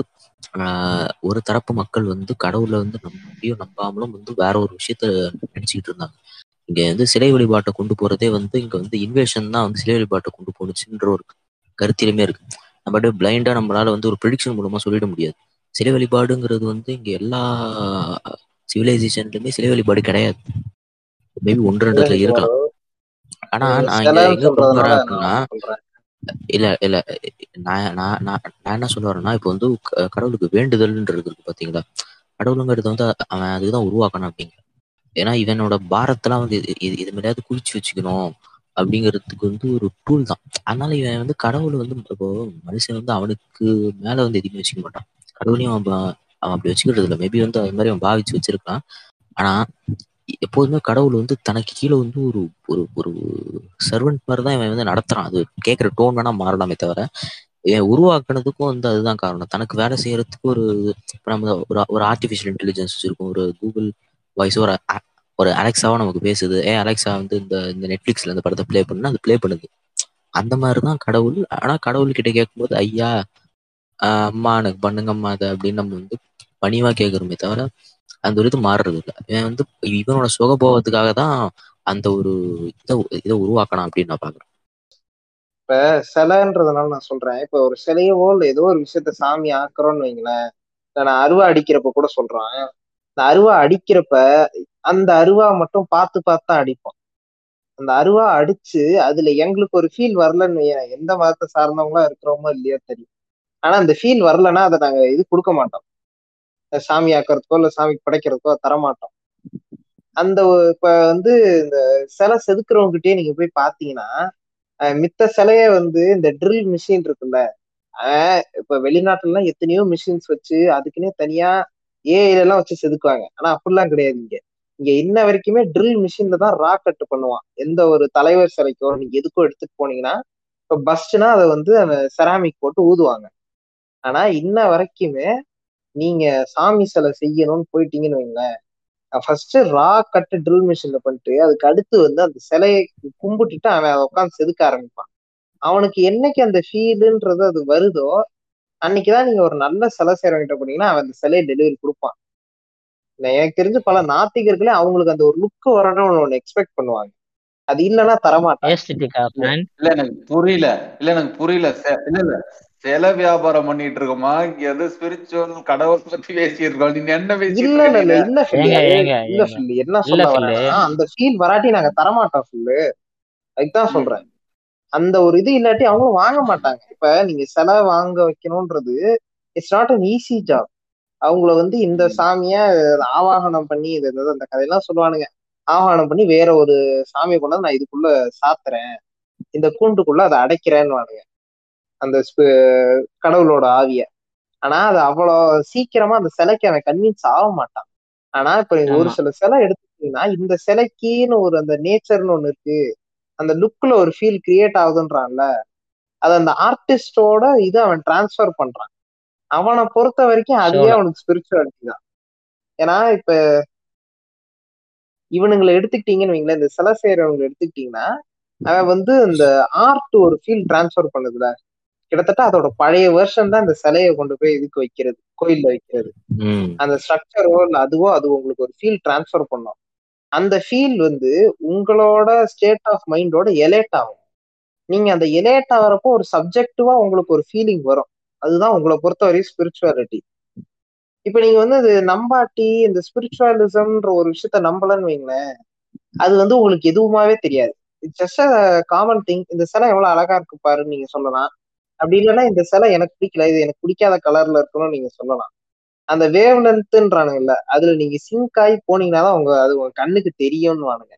ஒரு தரப்பு மக்கள் வந்து கடவுளை வந்து நம்பியும் நம்பாமலும் வந்து வேற ஒரு விஷயத்த நினைச்சுக்கிட்டு இருந்தாங்க. இங்க வந்து சிலை வழிபாட்டை கொண்டு போறதே வந்து இங்க வந்து இன்வேஷன் தான் வந்து சிலை வழிபாட்டை கொண்டு போணுச்சுன்ற ஒரு கருத்திலுமே இருக்கு. நம்ம அப்படியே பிளைண்டா நம்மளால வந்து ஒரு ப்ரிடிக்ஷன் மூலமா சொல்லிட முடியாது. சிலை வழிபாடுங்கிறது வந்து இங்க எல்லா சிவிலைசேஷன்லயுமே சிலை வழிபாடு கிடையாது. மேபி ஒன்று ரெண்டு இடத்துல இருக்கலாம். ஆனா நான் இங்க எங்க இல்ல இல்ல நான் நான் நான் நான் என்ன சொல்ல வரேன்னா இப்போ வந்து கடவுளுக்கு வேண்டுதல்ன்றது இருக்கு பாத்தீங்களா? கடவுளுங்கிறது வந்து அவன் அதுதான் உருவாக்கணும் அப்படிங்க ஏன்னா இவனோட பாரத்தெல்லாம் வந்து இது இது மேலேயாவது குளிச்சு வச்சுக்கணும் அப்படிங்கிறதுக்கு வந்து ஒரு டூல் தான். அதனால இவன் வந்து கடவுளை வந்து இப்போ மனுஷன் வந்து அவனுக்கு மேல வந்து எதுவுமே வச்சுக்க மாட்டான். கடவுளையும் அவன் அவன் அப்படி வச்சுக்கிறது இல்லை மேபி வந்து அது மாதிரி அவன் பாவிச்சு வச்சிருக்கான் ஆனா எப்போதுமே கடவுள் வந்து தனக்கு கீழே வந்து ஒரு ஒரு ஒரு சர்வெண்ட் மாதிரி தான் இவன் வந்து நடத்துறான். அது கேட்குற டோன் வேணா மாறலாமே தவிர ஏன் உருவாக்குனதுக்கும் வந்து அதுதான் காரணம். தனக்கு வேலை செய்யறதுக்கு ஒரு இப்போ நம்ம ஒரு ஒரு ஆர்டிஃபிஷியல் இன்டெலிஜென்ஸ் வச்சிருக்கோம். ஒரு கூகுள் வாய்ஸ் ஒரு ஒரு அலெக்ஸாவும் நமக்கு பேசுது. ஏ அலெக்ஸா வந்து இந்த இந்த நெட்ஃப்ளிக்ஸ்ல இந்த படத்தை ப்ளே பண்ணா அது ப்ளே பண்ணுது. அந்த மாதிரி தான் கடவுள். ஆனால் கடவுள்கிட்ட கேட்கும்போது ஐயா அம்மா எனக்கு பண்ணுங்கம்மா அதை அப்படின்னு நம்ம வந்து பணிவாக கேட்குறோமே தவிர அந்த ஒரு இது மாறுறது இல்லை இவன் வந்து இவனோட சுகபோகத்துக்காக தான் அந்த ஒரு இதை இதை உருவாக்கணும் அப்படின்னு நான் பாக்குறேன். இப்ப சிலைன்றதுனால நான் சொல்றேன். இப்ப ஒரு சிலையவோ இல்ல ஏதோ ஒரு விஷயத்த சாமி ஆக்குறோம்னு வைங்களேன். நான் அருவா அடிக்கிறப்ப கூட சொல்றேன். இந்த அருவா அடிக்கிறப்ப அந்த அருவா மட்டும் பார்த்து பார்த்து தான் அடிப்போம் அந்த அருவா அடிச்சு அதுல எங்களுக்கு ஒரு ஃபீல் வரலன்னு எந்த மதத்தை சார்ந்தவங்களா இருக்கிறோமோ இல்லையோ தெரியும். ஆனா அந்த ஃபீல் வரலன்னா அதை நாங்க இது கொடுக்க மாட்டோம். சாமி ஆக்கிறதுக்கோ இல்ல சாமிக்கு படைக்கிறதுக்கோ தரமாட்டோம். அந்த இப்ப வந்து இந்த சிலை செதுக்குறவங்ககிட்டயே நீங்க போய் பாத்தீங்கன்னா மித்த சிலைய வந்து இந்த ட்ரில் மிஷின் இருக்குல்ல இப்ப வெளிநாட்டுலாம் எத்தனையோ மிஷின்ஸ் வச்சு அதுக்குன்னே தனியா ஏஐல எல்லாம் வச்சு செதுக்குவாங்க. ஆனா அப்படிலாம் கிடையாது இங்க. இங்க இன்ன வரைக்குமே ட்ரில் மிஷின்ல தான் ரா கட் பண்ணுவான். எந்த ஒரு தலைவர் சிலைக்கோ நீங்க எதுக்கோ எடுத்துட்டு போனீங்கன்னா இப்ப பஸ்ட்னா அதை வந்து அந்த செராமிக் போட்டு ஊதுவாங்க. ஆனா இன்ன வரைக்குமே நீங்க சாமி சிலை செய்யணும்னு போயிட்டீங்கன்னு வைங்களேன். ஃபர்ஸ்ட் ரா கட்டு ட்ரில் மிஷின்ல பண்ணிட்டு அதுக்கு அடுத்து வந்து அந்த சிலையை கும்பிட்டுட்டு அவன் அதை உட்காந்து செதுக்க ஆரம்பிப்பான். அவனுக்கு என்னைக்கு அந்த ஃபீலுன்றது அது வருதோ அன்னைக்குதான் நீங்க ஒரு நல்ல சிலை செய்றவங்கிட்ட போனீங்கன்னா அவன் அந்த சிலையை டெலிவரி கொடுப்பான். நான் எனக்கு தெரிஞ்சு பல நாத்திகர்களே அவங்களுக்கு அந்த ஒரு லுக் வரணும்னு ஒண்ணு எக்ஸ்பெக்ட் பண்ணுவாங்க. அது இல்லைன்னா ஃபேன் இல்ல எனக்கு புரியல. இல்ல எனக்கு புரியல இல்ல இல்ல. சில வியாபாரம் பண்ணிட்டு இருக்கோமா இங்க எது ஸ்பிரிச்சுவல் கடவுள் பத்தி பேசிட்டு இருக்கோம் நீங்க என்ன பேசிட்டு இல்ல இல்ல இல்ல இல்ல ஏங்க இல்ல ஃபில்லு என்ன சொல்ல அந்த ஃபீல் வராட்டி நாங்க தரமாட்டோம் ஃபில்லு அதுதான். சொல்றேன். அந்த ஒரு இது இல்லாட்டி அவங்களும் வாங்க மாட்டாங்க. இப்ப நீங்க சிலை வாங்க வைக்கணும்ன்றது it's not an easy job அவங்கள வந்து இந்த. சாமிய ஆவாகனம் பண்ணி இது அந்த கதையெல்லாம் சொல்லுவானுங்க. ஆவாகனம் பண்ணி வேற ஒரு சாமியை கொண்டு வந்து நான் இதுக்குள்ள சாத்துறேன். இந்த கூண்டுக்குள்ள அதை அடைக்கிறேன்னு அந்த கடவுளோட ஆவிய. ஆனா அது அவ்வளவு சீக்கிரமா அந்த சிலைக்கு அவன் கன்வின்ஸ் ஆக மாட்டான். ஆனா இப்ப நீங்க ஒரு சில சிலை எடுத்துட்டீங்கன்னா இந்த சிலைக்குன்னு ஒரு அந்த நேச்சர்னு ஒண்ணு இருக்கு. அந்த லுக்ல ஒரு ஃபீல் கிரியேட் ஆகுதுன்றான்ல அது அந்த ஆர்டிஸ்டோட இது அவன் டிரான்ஸ்ஃபர் பண்றான். அவனை பொறுத்த வரைக்கும் அதுவே அவனுக்கு ஸ்பிரிச்சுவாலிட்டி தான். ஏன்னா இப்ப இவனுங்களை எடுத்துக்கிட்டீங்கன்னு வைங்களேன் இந்த சிலை செய்யறவங்க எடுத்துக்கிட்டீங்கன்னா அவன் வந்து இந்த ஆர்ட் ஒரு ஃபீல் டிரான்ஸ்ஃபர் பண்ணுதுல. கிட்டத்தட்ட அதோட பழைய வெர்ஷன் தான் இந்த சிலையை கொண்டு போய் இதுக்கு வைக்கிறது கோயில்ல வைக்கிறது. அந்த ஸ்ட்ரக்சரோ இல்ல அதுவோ அது உங்களுக்கு ஒரு ஃபீல் டிரான்ஸ்ஃபர் பண்ணும். அந்த ஃபீல் வந்து உங்களோட ஸ்டேட் ஆஃப் மைண்டோட எலேட் ஆகும். நீங்க அந்த எலேட் ஆகிறப்போ ஒரு சப்ஜெக்டிவா உங்களுக்கு ஒரு ஃபீலிங் வரும். அதுதான் உங்களை பொறுத்தவரையும் ஸ்பிரிச்சுவாலிட்டி இப்ப நீங்க வந்து இது நம்பாட்டி இந்த ஸ்பிரிச்சுவலிசம்ன்ற ஒரு விஷயத்த நம்பலன்னு வைங்களேன் அது வந்து உங்களுக்கு எதுவுமாவே தெரியாது. ஜஸ்ட் காமன் திங் இந்த சிலை எவ்வளவு அழகா இருக்கு பாருன்னு நீங்க சொல்லலாம். அப்படி இல்லைன்னா இந்த சிலை எனக்கு பிடிக்கல இது எனக்கு பிடிக்காத கலர்ல இருக்கணும்னு நீங்க சொல்லலாம். அந்த வேவ் லென்த்ன்றானுங்கல்ல அதுல நீங்க சிங்க் ஆகி போனீங்கன்னா தான் உங்க அது உங்க கண்ணுக்கு தெரியும்னு வானுங்க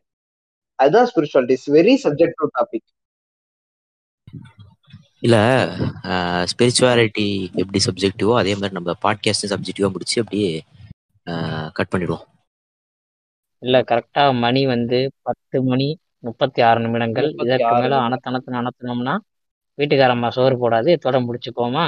அதுதான் spirituality it's very subjective topic இல்ல ஸ்பிரிச்சுவாலிட்டி எப்படி சப்ஜெக்டிவோ அதே மாதிரி நம்ம பாட்காஸ்ட் சப்ஜெக்டிவா முடிச்சு அப்படியே கட் பண்ணிடுவோம். இல்ல கரெக்டா மணி வந்து பத்து மணி முப்பத்தி ஆறு நிமிடங்கள். இதற்கு மேல நிமிடம். அனத்தனத்து அனத்தினோம்னா வீட்டுக்காரம்மா சோறு போடாது தொட முடிச்சுக்கோமா?